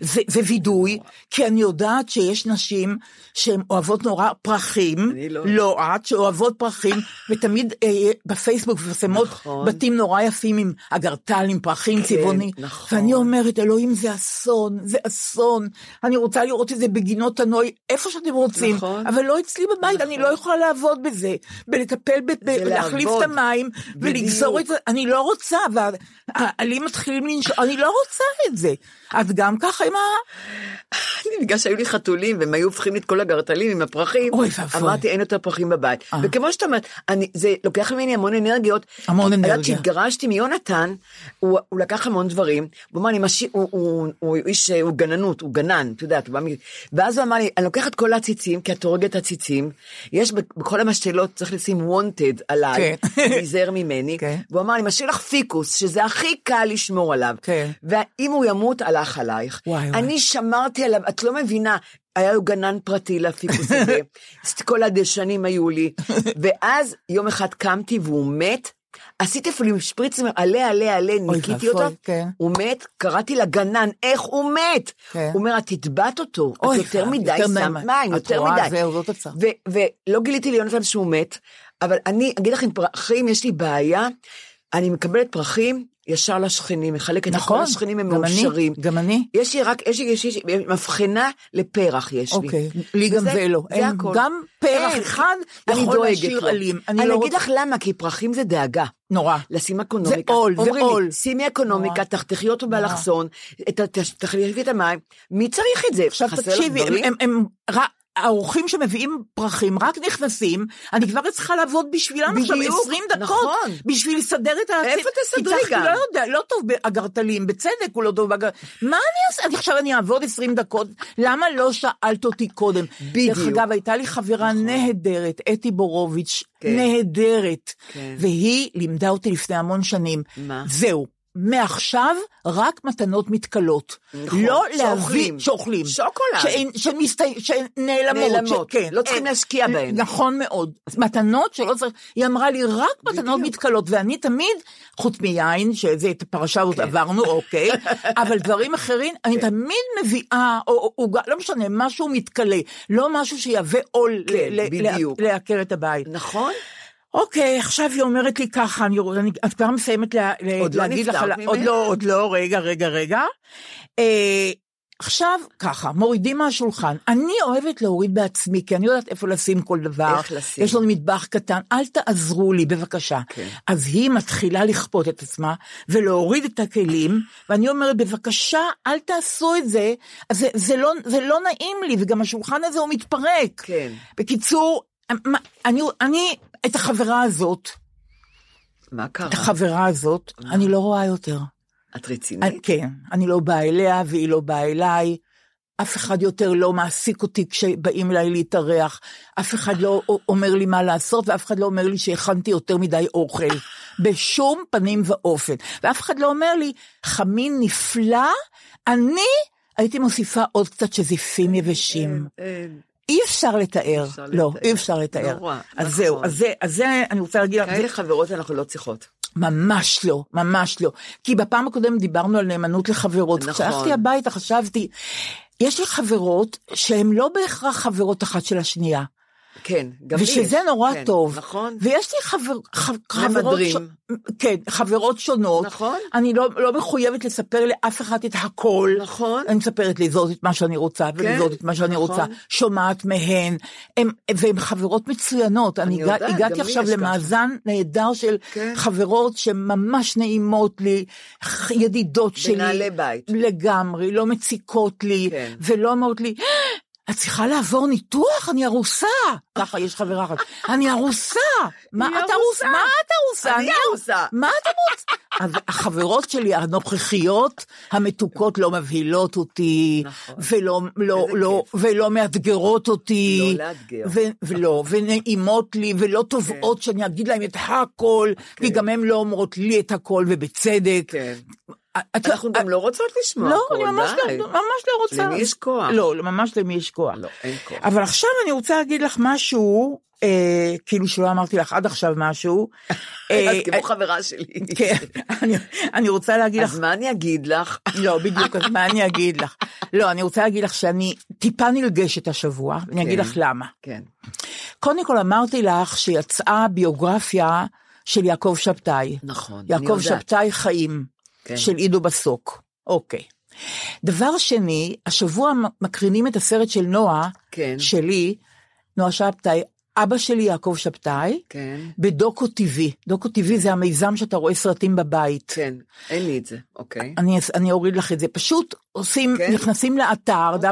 זה, זה וידוי, כי אני יודעת שיש נשים שהן אוהבות נורא פרחים, לא. לא את, שאוהבות פרחים, ותמיד אה, בפייסבוק מפרסמות נכון. בתים נורא יפים עם אגרטל, עם פרחים צבעוני. נכון. ואני אומרת, אלוהים, זה אסון, זה אסון. אני רוצה לראות את זה בגינות הנוי, איפה שאתם רוצים, נכון. אבל לא אצלי בבית, אני לא יכולה לעבוד בזה. בלטפל, ב- ב- להחליף את. המים, ולגזור את זה, אני לא רוצה, והעלים מתחילים לנשור, אני לא רוצה את זה. את גם ככה עם ה... אני, בגלל שהיו לי חתולים והם היו הופכים לי את כל הגרטלים עם הפרחים, אוי ואבוי. אמרתי אין יותר פרחים בבית. אה. וכמו שאתה אומרת, אני- זה לוקח ממני המון אנרגיות. המון אנרגיה. כשהתגרשתי מיונתן, הוא הוא לקח המון דברים, הוא אמר לי, "משי- הוא- הוא הוא איש, הוא גננות, הוא גנן, את יודעת. ואז הוא אמר לי, אני לוקח את כל העציצים, כי את הורגת עציצים, יש בכל המשתלות, צריך לשים wanted עליי, כן. להיזהר ממני, כן. והוא אמר לי, משאיר לך פיקוס, שזה הכי קל לשמור עליו. כן. ואם הוא ימות, הלך עלייך. וואי, וואי. אני שמרתי עליו, את לא מבינה, היה לו גנן פרטי לפיקוס הזה, כל הדשנים היו לי, ואז יום אחד קמתי והוא מת, עשיתי אפילו עם שפריץ עלה עלה עלה, ניקיתי אותו, כן. הוא מת, קראתי לגנן, איך הוא מת? כן. הוא אומר, את תטבעת אותו, את יותר מדי שמת מים. יותר? מדי. זהו, זאת הצעה. ולא גיליתי ליונתן שהוא מת, אבל אני אגיד לך, עם פרחים יש לי בעיה, אני מקבלת פרחים ישר לשכנים, מחלקת לכל נכון, השכנים הם אני, מאושרים. גם אני. יש לי רק, יש לי, יש לי מבחנה לפרח יש לי. אוקיי, לי גם וזה- זה הכל. גם פרח אין. אחד אני יכול דואגת להשאיר לו. עלים. אני לא אגיד לך למה, כי פרחים זה דאגה. נורא. לשים אקונומיקה. זה עול, זה עול. שימי אקונומיקה. תחתכי אותו באלכסון, את תחליפי את המים, מי צריך את זה? עכשיו חסר לך תקשיבי, האורחים שמביאים פרחים רק נכנסים, אני כבר צריכה לעבוד בשבילם עכשיו בדיוק, 20 דקות, נכון. בשביל לסדר את ה... איפה תסדרי גם? לא יודע, לא טוב באגרטלים, בצדק הוא לא טוב באגרטלים. מה אני אעשה? אני עכשיו אני אעבוד 20 דקות, למה לא שאלת אותי קודם? בדיוק. דרך אגב, הייתה לי חברה נהדרת, אתי בורוביץ', כן. נהדרת, כן. והיא לימדה אותי לפני המון שנים. מה? זהו. מעכשיו רק מתנות מתכלות. נכון, לא להביא, שאוכלים. שאוכלים. שוקולד. שאין- שמסתי- שנעלמות. נעלמות. ש- כן. לא צריכים להשקיע בהן. נכון מאוד. מתנות שלא צריך, היא אמרה לי רק מתנות בדיוק. מתכלות, ואני תמיד, חוץ מיין, שזה את הפרשה הזאת כן. עברנו, אוקיי, אבל דברים אחרים, אני תמיד מביאה, או עוגה, לא משנה, משהו מתכלה, לא משהו שיהווה עול כן, לעקר את הבית. נכון? אוקיי, עכשיו היא אומרת לי ככה, אני, אני את כבר מסיימת לה, עוד לא להגיד לך, נפטרת על ה- ממנה? עוד לא, עוד לא, רגע, רגע, רגע. אה, עכשיו, ככה, מורידים מהשולחן. אני אוהבת להוריד בעצמי, כי אני יודעת איפה לשים כל דבר. איך לשים. יש לנו מטבח קטן, אל תעזרו לי, בבקשה. כן. אז היא מתחילה לכפות את עצמה, ולהוריד את הכלים, ואני אומרת, בבקשה, אל תעשו את זה. אז זה, זה, לא, זה לא נעים לי, וגם השולחן הזה הוא מתפרק. כן. בקיצור, אני, אני, את החברה הזאת, מה קרה? את החברה הזאת, אני לא רואה יותר. את אני- רצינית? כן, אני לא באה אליה והיא לא באה אליי. אף אחד יותר לא מעסיק אותי כשבאים אליי להתארח. אף אחד לא אומר לי מה לעשות, ואף אחד לא אומר לי שהכנתי יותר מדי אוכל. בשום פנים ואופן. ואף אחד לא אומר לי, חמין נפלא, אני הייתי מוסיפה עוד קצת שזיפים יבשים. אין. אי אפשר לתאר, לא. אי אפשר לתאר. אז נכון. זהו, אז זה, אני רוצה להגיד לך, כאלה חברות אנחנו לא צריכות. ממש לא, ממש לא. כי בפעם הקודמת דיברנו על נאמנות לחברות. נכון. כשהלכתי הביתה חשבתי, יש לי חברות שהן לא בהכרח חברות אחת של השנייה. כן, גם לי יש. ושזה נורא כן, טוב. נכון. ויש לי חבר, ח, חברות. ש... כן, חברות שונות. נכון. אני לא, לא מחויבת לספר לאף אחד את הכל. נכון. אני מספרת לזאת את מה שאני רוצה, ולזאת את מה שאני נכון. רוצה. שומעת מהן. הם, והן חברות מצוינות. אני, יודעת, הגע, גם הגעתי לי עכשיו. למאזן נהדר של כן. חברות שממש נעימות לי, ידידות שלי. בנעלי בית. לגמרי, לא מציקות לי, כן. ולא אומרות לי, את צריכה לעבור ניתוח? אני ארוסה. ככה, יש חברה אחת. אני ארוסה. מה את ארוסה? מה את ארוסה? אני ארוסה. מה את ארוסה? החברות שלי הנוכחיות, המתוקות, לא מבהילות אותי, נכון. ולא לא, לא. ולא מאתגרות אותי. לא ולא, ונעימות לי, ולא תובעות שאני אגיד להם את הכל, כי גם הן לא אומרות לי את הכל, ובצדק. את- אנחנו גם לא רוצות לשמוע לא, הכל, אני ממש די. לא, ממש לא רוצה. למי יש כוח? לא, ממש למי יש כוח. לא, אין כוח. אבל עכשיו אני רוצה להגיד לך משהו, אה, כאילו שלא אמרתי לך עד עכשיו משהו. אה, את כמו חברה שלי. כן, אני- אני רוצה להגיד לך, אז מה אני אגיד לך? לא, בדיוק, אז מה אני אגיד לך? לא, אני רוצה להגיד לך שאני טיפה נרגשת השבוע, אני אגיד כן. לך למה. כן. קודם כל אמרתי לך שיצאה ביוגרפיה של יעקב שבתאי. נכון, אני יעקב יודעת. שבתאי חיים, כן. של עידו בסוק. אוקיי. דבר שני, השבוע מקרינים את הסרט של נועה, כן. שלי, נועה שבתאי, אבא שלי יעקב שבתאי, כן. בדוקו TV. דוקו TV זה המיזם שאתה רואה סרטים בבית. כן. אין לי את זה, אוקיי. אני, אני אוריד לך את זה, פשוט עושים, כן? נכנסים לאתר לי.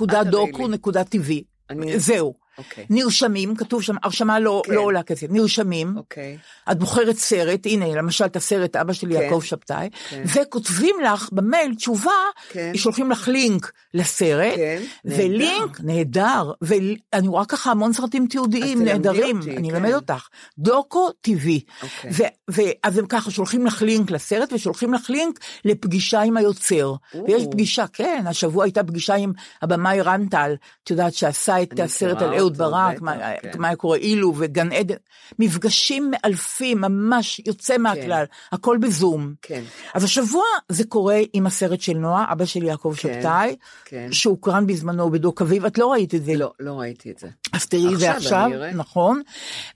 www.דוקו.tv, אני- זהו. אוקיי. נרשמים, כתוב שם, הרשמה לא, כן. לא עולה כסף, נרשמים, אוקיי. את בוחרת סרט, הנה למשל את הסרט אבא שלי כן. יעקב שבתאי, כן. וכותבים לך במייל תשובה, כן. שולחים לך לינק לסרט, כן, ולינק נהדר, ואני רואה ככה המון סרטים תיעודיים נהדרים, אותי, אני כן. אלמד אותך, דוקו טבעי, אוקיי. ואז הם ככה שולחים לך לינק לסרט ושולחים לך לינק לפגישה עם היוצר, או. ויש פגישה, כן, השבוע הייתה פגישה עם הבמאי רנטל, את יודעת שעשה את הסרט על אהוד ברק, מה כן. מה היה קורה אילו וגן עדן, מפגשים מאלפים, ממש יוצא מהכלל, הכל בזום. כן. אז השבוע זה קורה עם הסרט של נועה, אבא של יעקב כן, שבתאי, כן. שהוקרן בזמנו בדוק אביב, את לא ראית את זה. לא, לא ראיתי את זה. אז תראי את זה עכשיו. נכון,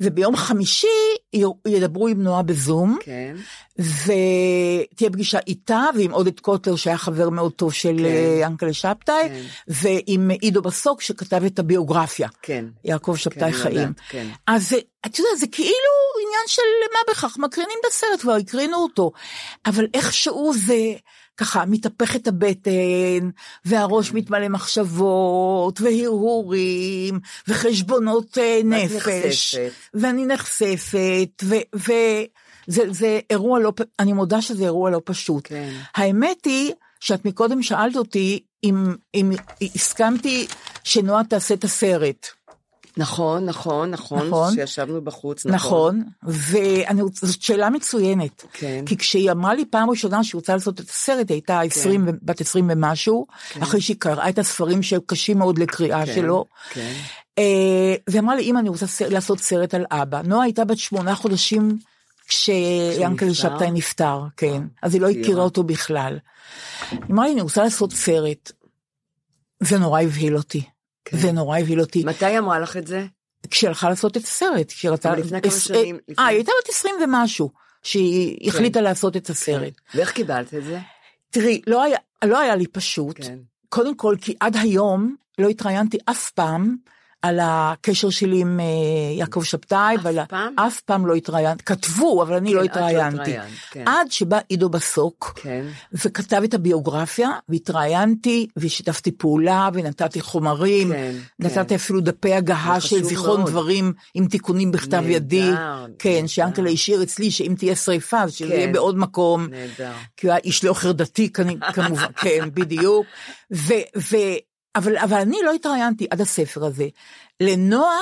וביום חמישי ידברו עם נועה בזום, כן. ותהיה פגישה איתה ועם עודד קוטלר שהיה חבר מאוד טוב של כן. אה, ינקלה שבתאי, כן. ועם עידו בסוק שכתב את הביוגרפיה. כן. יעקב כן, שבתאי אני חיים. יודעת, כן. אז את יודעת, זה כאילו עניין של מה בכך, מקרינים את הסרט, כבר הקרינו אותו, אבל איכשהו זה ככה מתהפך את הבטן, והראש כן. מתמלא מחשבות, והרהורים, וחשבונות אה, נפש, נחשפת. ואני נחשפת, וזה זה אירוע לא, אני מודה שזה אירוע לא פשוט. כן. האמת היא שאת מקודם שאלת אותי אם, אם הסכמתי שנועה תעשה את הסרט. נכון, נכון, נכון. נכון. שישבנו בחוץ, נכון. נכון, ואני רוצ- זאת שאלה מצוינת. כן. כי כשהיא אמרה לי פעם ראשונה שהיא רוצה לעשות את הסרט, היא הייתה 20, ו- בת 20 ומשהו, אחרי שהיא קראה את הספרים שקשים מאוד לקריאה כן, שלו. כן. אה, והיא אמרה לי, אם אני רוצה לעשות סרט על אבא. נועה הייתה בת שמונה חודשים כשיענקל נפטר? שבתאי נפטר, כן. אז היא לא. הכירה אותו בכלל. היא אמרה לי, אני רוצה לעשות סרט. זה נורא הבהיל אותי. כן. זה נורא הבהיל אותי. מתי היא אמרה לך את זה? כשהיא הלכה לעשות את הסרט, כשהיא לפני כמה שנים, אה, היא הייתה בת 20 ומשהו, שהיא החליטה לעשות את הסרט. ואיך קיבלת את זה? תראי, לא היה, לא היה לי פשוט, כן. קודם כל כי עד היום לא התראיינתי אף פעם על הקשר שלי עם אה, יעקב שבתאי, אף ועל פעם? אף פעם לא התראיינתי, כתבו, אבל אני לא כן, את לא התראיינתי. התראיינת, כן. עד שבא עידו בסוק, כן. וכתב את הביוגרפיה, והתראיינתי, ושיתפתי פעולה, ונתתי חומרים, כן, נתתי כן. אפילו דפי הגהה של זיכרון מאוד. דברים עם תיקונים בכתב נהדר, ידי. כן, נהדר. שיאנקל'ה השאיר אצלי שאם תהיה שריפה, אז שזה כן. יהיה בעוד מקום. נהדר. כי הוא היה איש לא חרדתי כמובן, כן, בדיוק. ו, ו, אבל, אבל אני לא התראיינתי עד הספר הזה. לנועה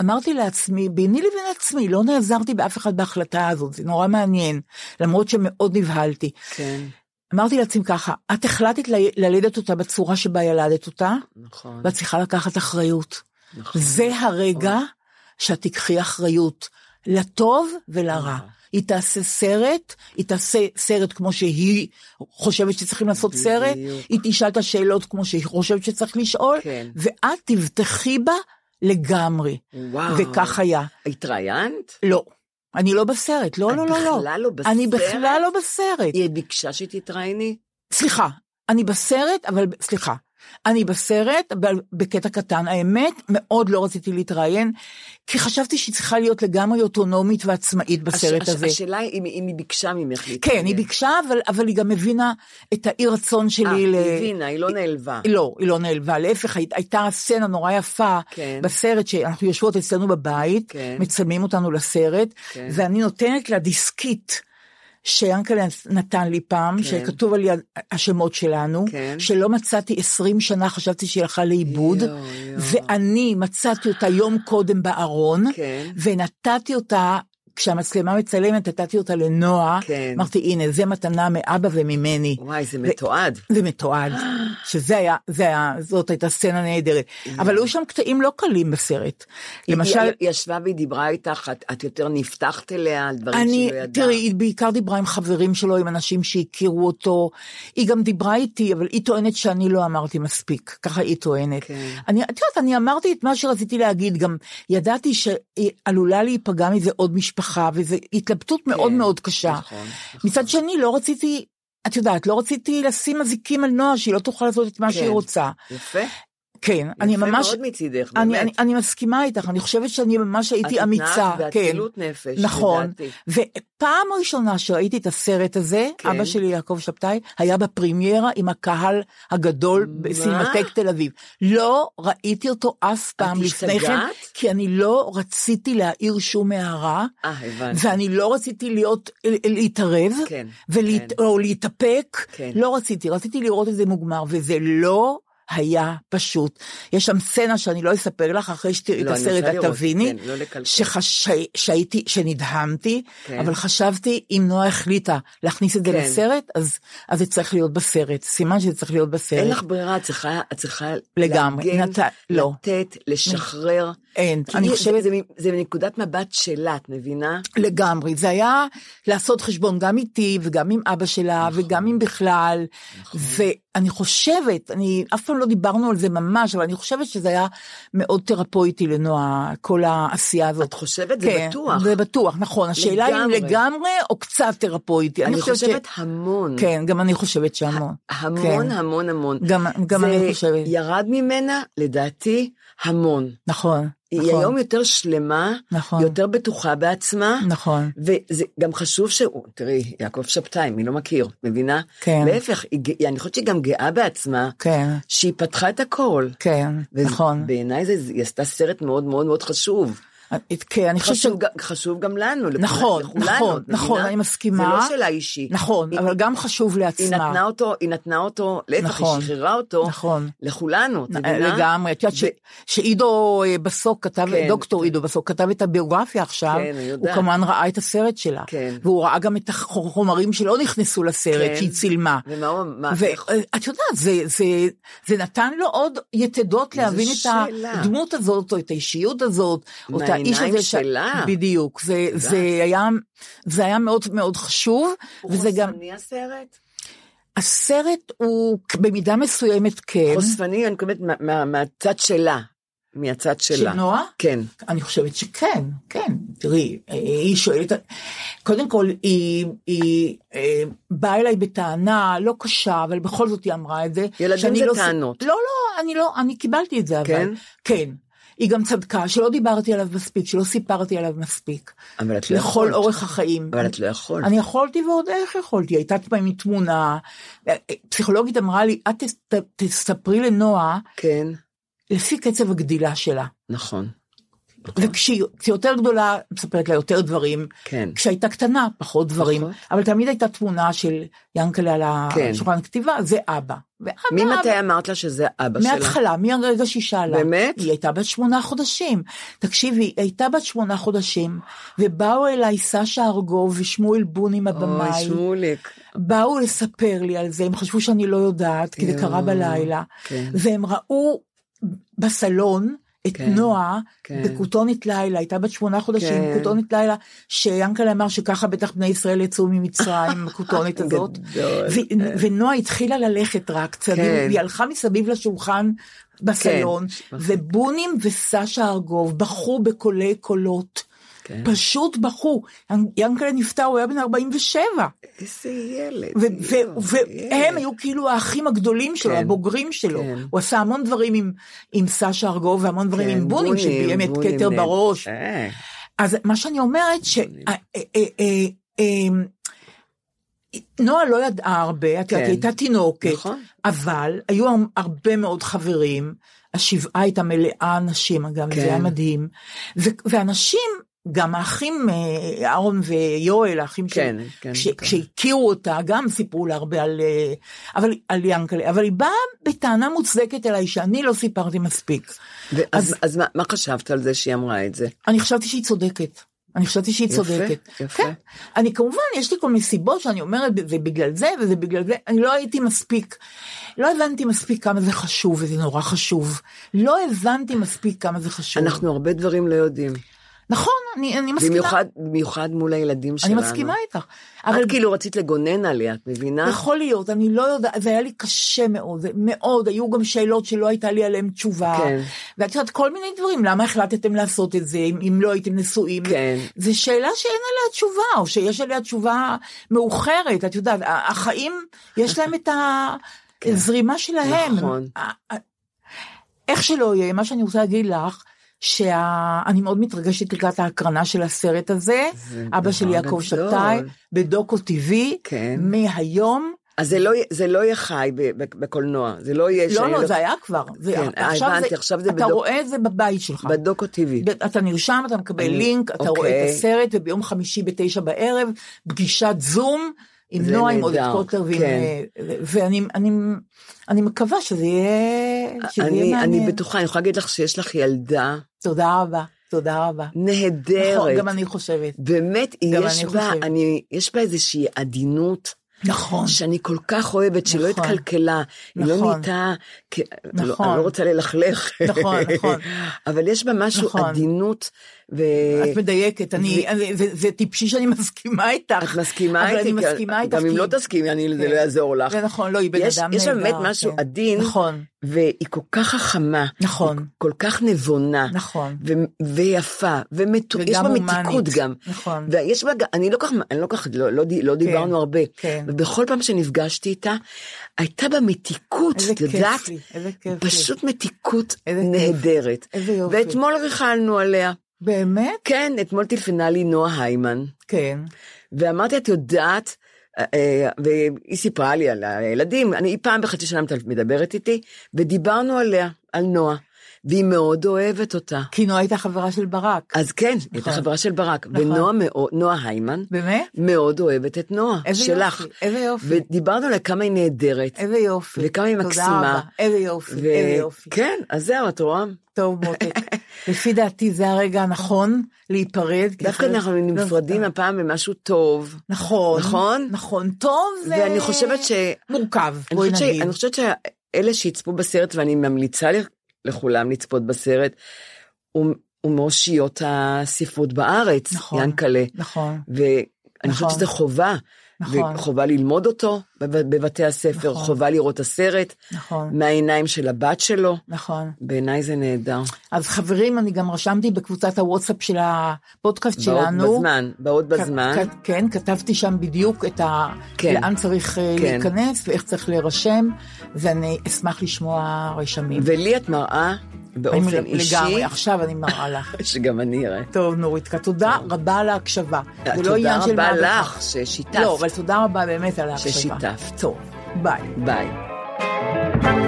אמרתי לעצמי, ביני לבין עצמי, לא נעזרתי באף אחד בהחלטה הזאת, זה נורא מעניין, למרות שמאוד נבהלתי. כן, אמרתי לעצמי ככה, את החלטת ל- ללדת אותה בצורה שבה ילדת אותה, נכון, ואת צריכה לקחת אחריות. נכון. זה הרגע שאת תיקחי אחריות, לטוב ולרע. נכון. היא תעשה סרט, היא תעשה סרט כמו שהיא חושבת שצריכים לעשות סרט, בדיוק. היא תשאל את השאלות כמו שהיא חושבת שצריך לשאול, כן. ואת תבטחי בה לגמרי. וואו. וכך היה. התראיינת? לא, אני לא בסרט, לא, את לא, לא, לא. בכלל לא בסרט? אני בכלל לא בסרט. היא ביקשה שתתראייני? סליחה, אני בסרט, אבל סליחה. אני בסרט, בקטע קטן. האמת, מאוד לא רציתי להתראיין, כי חשבתי שהיא צריכה להיות לגמרי אוטונומית ועצמאית בסרט הש- הזה. השאלה היא אם, אם היא ביקשה ממך להתראיין. כן, היא ביקשה, אבל, אבל היא גם הבינה את האי רצון אה, שלי ל... היא הבינה, היא לא נעלבה. לא, היא לא נעלבה, להפך, הי- הייתה סצנה נורא יפה כן. בסרט שאנחנו יושבות אצלנו בבית, כן. מצלמים אותנו לסרט, כן. ואני נותנת לה דיסקית. שיאנקל'ה נתן לי פעם, כן. שכתוב על יד השמות שלנו, כן. שלא מצאתי 20 שנה, חשבתי שהיא הלכה לאיבוד, יואו, יואו. ואני מצאתי אותה יום קודם בארון, כן. ונתתי אותה, כשהמצלמה מצלמת, נתתי אותה לנועה, כן. אמרתי, הנה, זה מתנה מאבא וממני. וואי, זה מתועד. זה מתועד, שזה היה, זה היה, זאת הייתה סצנה נהדרת. אבל היו שם קטעים לא קלים בסרט. למשל, היא, ישבה והיא דיברה איתך, את, את יותר נפתחת אליה על דברים אני, שלא ידעת. תראי, היא בעיקר דיברה עם חברים שלו, עם אנשים שהכירו אותו. היא גם דיברה איתי, אבל היא טוענת שאני לא אמרתי מספיק, ככה היא טוענת. כן. אני, את יודעת, אני אמרתי את מה שרציתי להגיד, גם ידעתי שהיא עלולה להיפגע מזה עוד משפחה, וזו התלבטות מאוד מאוד קשה. נכון, נכון. מצד שני, לא רציתי, את יודעת, לא רציתי לשים אזיקים על נועה, שהיא לא תוכל לעשות את מה כן. שהיא רוצה. יפה. כן, אני ממש... יפה מאוד מצידך, אני, באמת. אני, אני מסכימה איתך, אני חושבת שאני ממש הייתי את אמיצה. התנהגת כן. באצילות נפש, נכון. לדעתי. ופעם ראשונה שראיתי את הסרט הזה, כן. אבא שלי יעקב שבתאי, היה בפרימיירה עם הקהל הגדול בסינמטק תל אביב. לא ראיתי אותו אף פעם לפני כן? כי אני לא רציתי להעיר שום הערה. אה, הבנתי. ואני לא רציתי להיות, להתערב, כן, ולהת, כן. או להתאפק, כן. לא רציתי, רציתי לראות את זה מוגמר, וזה לא היה פשוט. יש שם סצנה שאני לא אספר לך, אחרי שתראי את לא, אני הסרט את תביני, כן, לא. שחש... שהייתי, שנדהמתי, כן. אבל חשבתי, אם נועה החליטה להכניס את זה כן. לסרט, אז, אז זה צריך להיות בסרט, סימן שזה צריך להיות בסרט. אין לך ברירה, את צריכה, את צריכה לגמרי, להגן, נת... לא, לתת, לשחרר. אין, אני חושבת... זה, זה, מנקודת מבט שלה, את מבינה? לגמרי, זה היה לעשות חשבון גם איתי וגם עם אבא שלה נכון. וגם עם בכלל, ואני חושבת, אני, אף פעם לא דיברנו על זה ממש, אבל אני חושבת שזה היה מאוד תרפויטי לנועה, כל העשייה הזאת. את חושבת? זה כן, בטוח. זה בטוח, נכון, השאלה אם לגמרי. לגמרי או קצת תרפויטי. אני חושבת חושבת המון. ש... כן, גם אני חושבת שהמון. המון, כן. המון, המון. גם, גם זה אני חושבת, ירד ממנה, לדעתי, המון. נכון, היא נכון, היום יותר שלמה, נכון. יותר בטוחה בעצמה, נכון, וזה גם חשוב שהוא, תראי, יעקב שבתאי, מי לא מכיר, מבינה? כן. להפך, היא, אני חושבת שהיא גם גאה בעצמה, כן, שהיא פתחה את הכל. כן, נכון. בעיניי זה, היא עשתה סרט מאוד מאוד מאוד חשוב. כן, אני חושבת ש... חשוב, גם- חשוב גם לנו, נכון, לכולנו, נכון? נכון, אני מסכימה. זה לא שאלה אישית. נכון, היא- אבל גם חשוב היא לעצמה. נתנה אותו, היא נתנה אותו, להפך, נכון, היא שחררה אותו נכון. לכולנו, את מבינה? לגמרי, את יודעת ש- שעידו אה, בסוק כתב, כן. דוקטור עידו בסוק כתב את הביוגרפיה עכשיו, כן, הוא. כמובן ראה את הסרט שלה, כן. והוא ראה גם את החומרים שלא נכנסו לסרט, כן. שהיא צילמה. ומה הוא, מה, ואת יודעת, זה, זה, זה נתן לו עוד יתדות להבין את. הדמות הזאת, או את האישיות הזאת, או את האיש הזה. שלה. בדיוק, זה. זה, היה, זה היה מאוד מאוד חשוב, הוא וזה גם, הסרט? הסרט הוא במידה מסוימת כן, חושפני, אני מתכוונת מה- מה- מהצד שלה. מהצד של שלה. נועה? כן. אני חושבת שכן, כן. תראי, היא שואלת, קודם כל, היא, היא אה, באה אליי בטענה לא קשה, אבל בכל זאת היא אמרה את זה. ילדים זה לא, טענות. לא, לא, אני לא, אני קיבלתי את זה, אבל. כן? כן. היא גם צדקה, שלא דיברתי עליו מספיק, שלא סיפרתי עליו מספיק. אבל את לא לכל יכולת. אורך החיים. אבל את לא יכולת. אני יכולתי ועוד איך יכולתי, הייתה פעמים תמונה. פסיכולוגית אמרה לי, את תס- תספרי לנועה כן, לפי קצב הגדילה שלה. נכון. וכשהיא כשהיא יותר גדולה, מספרת לה יותר דברים. כן. כשהייתה קטנה, פחות דברים. נכון. אבל תמיד הייתה תמונה של ינקלה על כן. השולחן הכתיבה, זה אבא. ואבא, ממתי אמרת לה שזה אבא שלה? מההתחלה, מהרגע שהיא שאלה. באמת? היא הייתה בת שמונה חודשים. תקשיבי, היא הייתה בת שמונה חודשים, ובאו אליי סשה ארגוב ושמואל בונים אוי, הבמאי. שמוליק. באו לספר לי על זה, הם חשבו שאני לא יודעת, כי זה קרה בלילה. כן. והם ראו בסלון את כן, נועה כן. בכותונת לילה, הייתה בת שמונה חודשים, כן. כותונת לילה, שיאנקל'ה אמר שככה בטח בני ישראל יצאו ממצרים הכותונת הזאת. גדול. ו- ונועה התחילה ללכת רק צעדים, כן. והיא הלכה מסביב לשולחן בסלון, כן. ובונים וסשה ארגוב בכו בקולי קולות. כן. פשוט בכו. ינקלה נפטר, הוא היה בן 47. איזה ילד. והם. היו כאילו האחים הגדולים שלו, כן. הבוגרים שלו. כן. הוא עשה המון דברים עם, עם סשה ארגוב והמון דברים כן, עם בונים, שביים את כתר. בראש. אה, אז מה שאני אומרת, ש... אה, אה, אה, נועה לא ידעה הרבה, את יודעת, כן. היא הייתה תינוקת, נכון. אבל היו הרבה מאוד חברים, השבעה הייתה מלאה אנשים, אגב, כן. זה היה מדהים, ו- ואנשים, גם האחים אה, אהרון ויואל, האחים כן, של... כן, כש- כן. כשהכירו אותה, גם סיפרו לה הרבה על, אה, אבל, על ינקלה, אבל היא באה בטענה מוצדקת אליי שאני לא סיפרתי מספיק. ואז אז- אז מה- מה חשבת על זה שהיא אמרה את זה? אני חשבתי שהיא צודקת. אני חשבתי שהיא יפה, צודקת. יפה. כן. אני כמובן, יש לי כל מיני סיבות שאני אומרת, זה בגלל זה וזה בגלל זה, אני לא הייתי מספיק, לא הבנתי מספיק כמה זה חשוב, וזה נורא חשוב. לא הבנתי מספיק כמה זה חשוב. אנחנו הרבה דברים לא יודעים. נכון, אני, אני מסכימה. במיוחד, במיוחד מול הילדים אני שלנו. מסכימה איתך. אבל את כאילו רצית לגונן עליה, את מבינה? יכול להיות, אני לא יודעת, זה היה לי קשה מאוד, מאוד, היו גם שאלות שלא הייתה לי עליהן תשובה. כן. ואת יודעת, כל מיני דברים, למה החלטתם לעשות את זה, אם, אם לא הייתם נשואים? כן. זו שאלה שאין עליה תשובה, או שיש עליה תשובה מאוחרת, את יודעת, החיים, יש להם את הזרימה שלהם. נכון. איך שלא יהיה, מה שאני רוצה להגיד לך, שאני מאוד מתרגשת לקראת ההקרנה של הסרט הזה, זה אבא של יעקב. שבתאי, בדוקו טיווי, כן. מהיום, אז זה לא, זה לא יהיה חי בקולנוע, זה לא יהיה... לא, שאני לא, זה היה כבר, זה, כן, אה, עכשיו הבנתי, זה, עכשיו זה אתה בדוק- רואה את זה בבית שלך. בדוקו. ב- אתה נרשם, אתה מקבל אני- לינק, אתה רואה אוקיי. את הסרט, וביום חמישי בתשע בערב, פגישת זום עם נועה, עם עודד קוטלר, כן. אה, ואני אני, אני מקווה שזה יהיה, שזה אני, יהיה אני מעניין. בטוחה, אני יכולה להגיד לך שיש לך ילדה תודה רבה, תודה רבה. נהדרת. נכון, גם אני חושבת. באמת, יש אני בה, חושבת. אני, יש בה איזושהי עדינות. נכון. שאני כל כך אוהבת, שלא נכון. התקלקלה, היא לא נכון. נהייתה, כ- לא- נכון. אני לא רוצה ללכלך, נכון, נכון. אבל יש בה משהו נכון. עדינות, ו... את מדייקת, אני, אני- זה, זה טיפשי שאני מסכימה איתך. את מסכימה אבל איתי, אני כי- מסכימה איתך. גם אם כי- לא תסכימי, אני, זה כן. לא יעזור לך. זה נכון, לא, היא בן יש- אדם יש נהדר. באמת משהו כן. עדין. נכון, והיא כל כך חכמה, נכון, כל כך נבונה, נכון. ו- ויפה, ומתוק, יש בה. מתיקות גם. נכון. ויש בה, אני לא כך, אני לא כך, לא, לא, לא דיברנו הרבה. כן. ובכל פעם שנפגשתי איתה, הייתה בה מתיקות, את יודעת? איזה כיף לי. פשוט מתיקות איזה. נהדרת. איזה יופי. ואתמול ריכלנו עליה. באמת? כן, אתמול טלפנה לי נועה היימן, כן. ואמרתי, את יודעת, אה, אה, והיא סיפרה לי על הילדים, אני פעם בחצי שנה מדברת איתי, ודיברנו עליה, על נועה, והיא מאוד אוהבת אותה. כי נועה הייתה חברה של ברק. אז כן, היא הייתה נכון. חברה של ברק, נכון. ונועה נועה היימן, באמת? מאוד אוהבת את נועה, איזה שלך. יופי, איזה יופי. ודיברנו עליה כמה היא נהדרת. איזה יופי. וכמה היא תודה מקסימה. רבה. איזה יופי, ו- איזה יופי. כן, אז זהו, את רואה? טוב מותק. לפי דעתי זה הרגע הנכון להיפרד. דווקא אנחנו לא, נפרדים. הפעם במשהו טוב. נכון. נכון? נכון. טוב ו... ואני חושבת ש... מורכב, אני בואי. נגיד. אני חושבת שאלה שיצפו בסרט, ואני ממליצה לכולם לצפות בסרט, הוא, מאושיות הספרות בארץ, נכון. ינקלה. נכון. ואני נכון. חושבת שזה חובה. נכון. וחובה ללמוד אותו בב- בבתי הספר, נכון. חובה לראות את הסרט נכון. מהעיניים של הבת שלו. נכון. בעיניי זה נהדר. אז חברים, אני גם רשמתי בקבוצת הוואטסאפ של הפודקאסט שלנו. בזמן, בעוד בזמן. כ- כן, כתבתי שם בדיוק את ה... כן. לאן צריך אה, כן. להיכנס ואיך צריך להירשם, ואני אשמח לשמוע רשמים. ולי את מראה באופן אישי, לגמרי, עכשיו אני מראה לך. שגם אני אראה. טוב, נוריתקה, תודה רבה על ההקשבה. זה לא תודה עניין של רבה מה בכך. לך ששיתפת. לא, אבל תודה רבה באמת על ההקשבה. ששיתפת. טוב, ביי. ביי.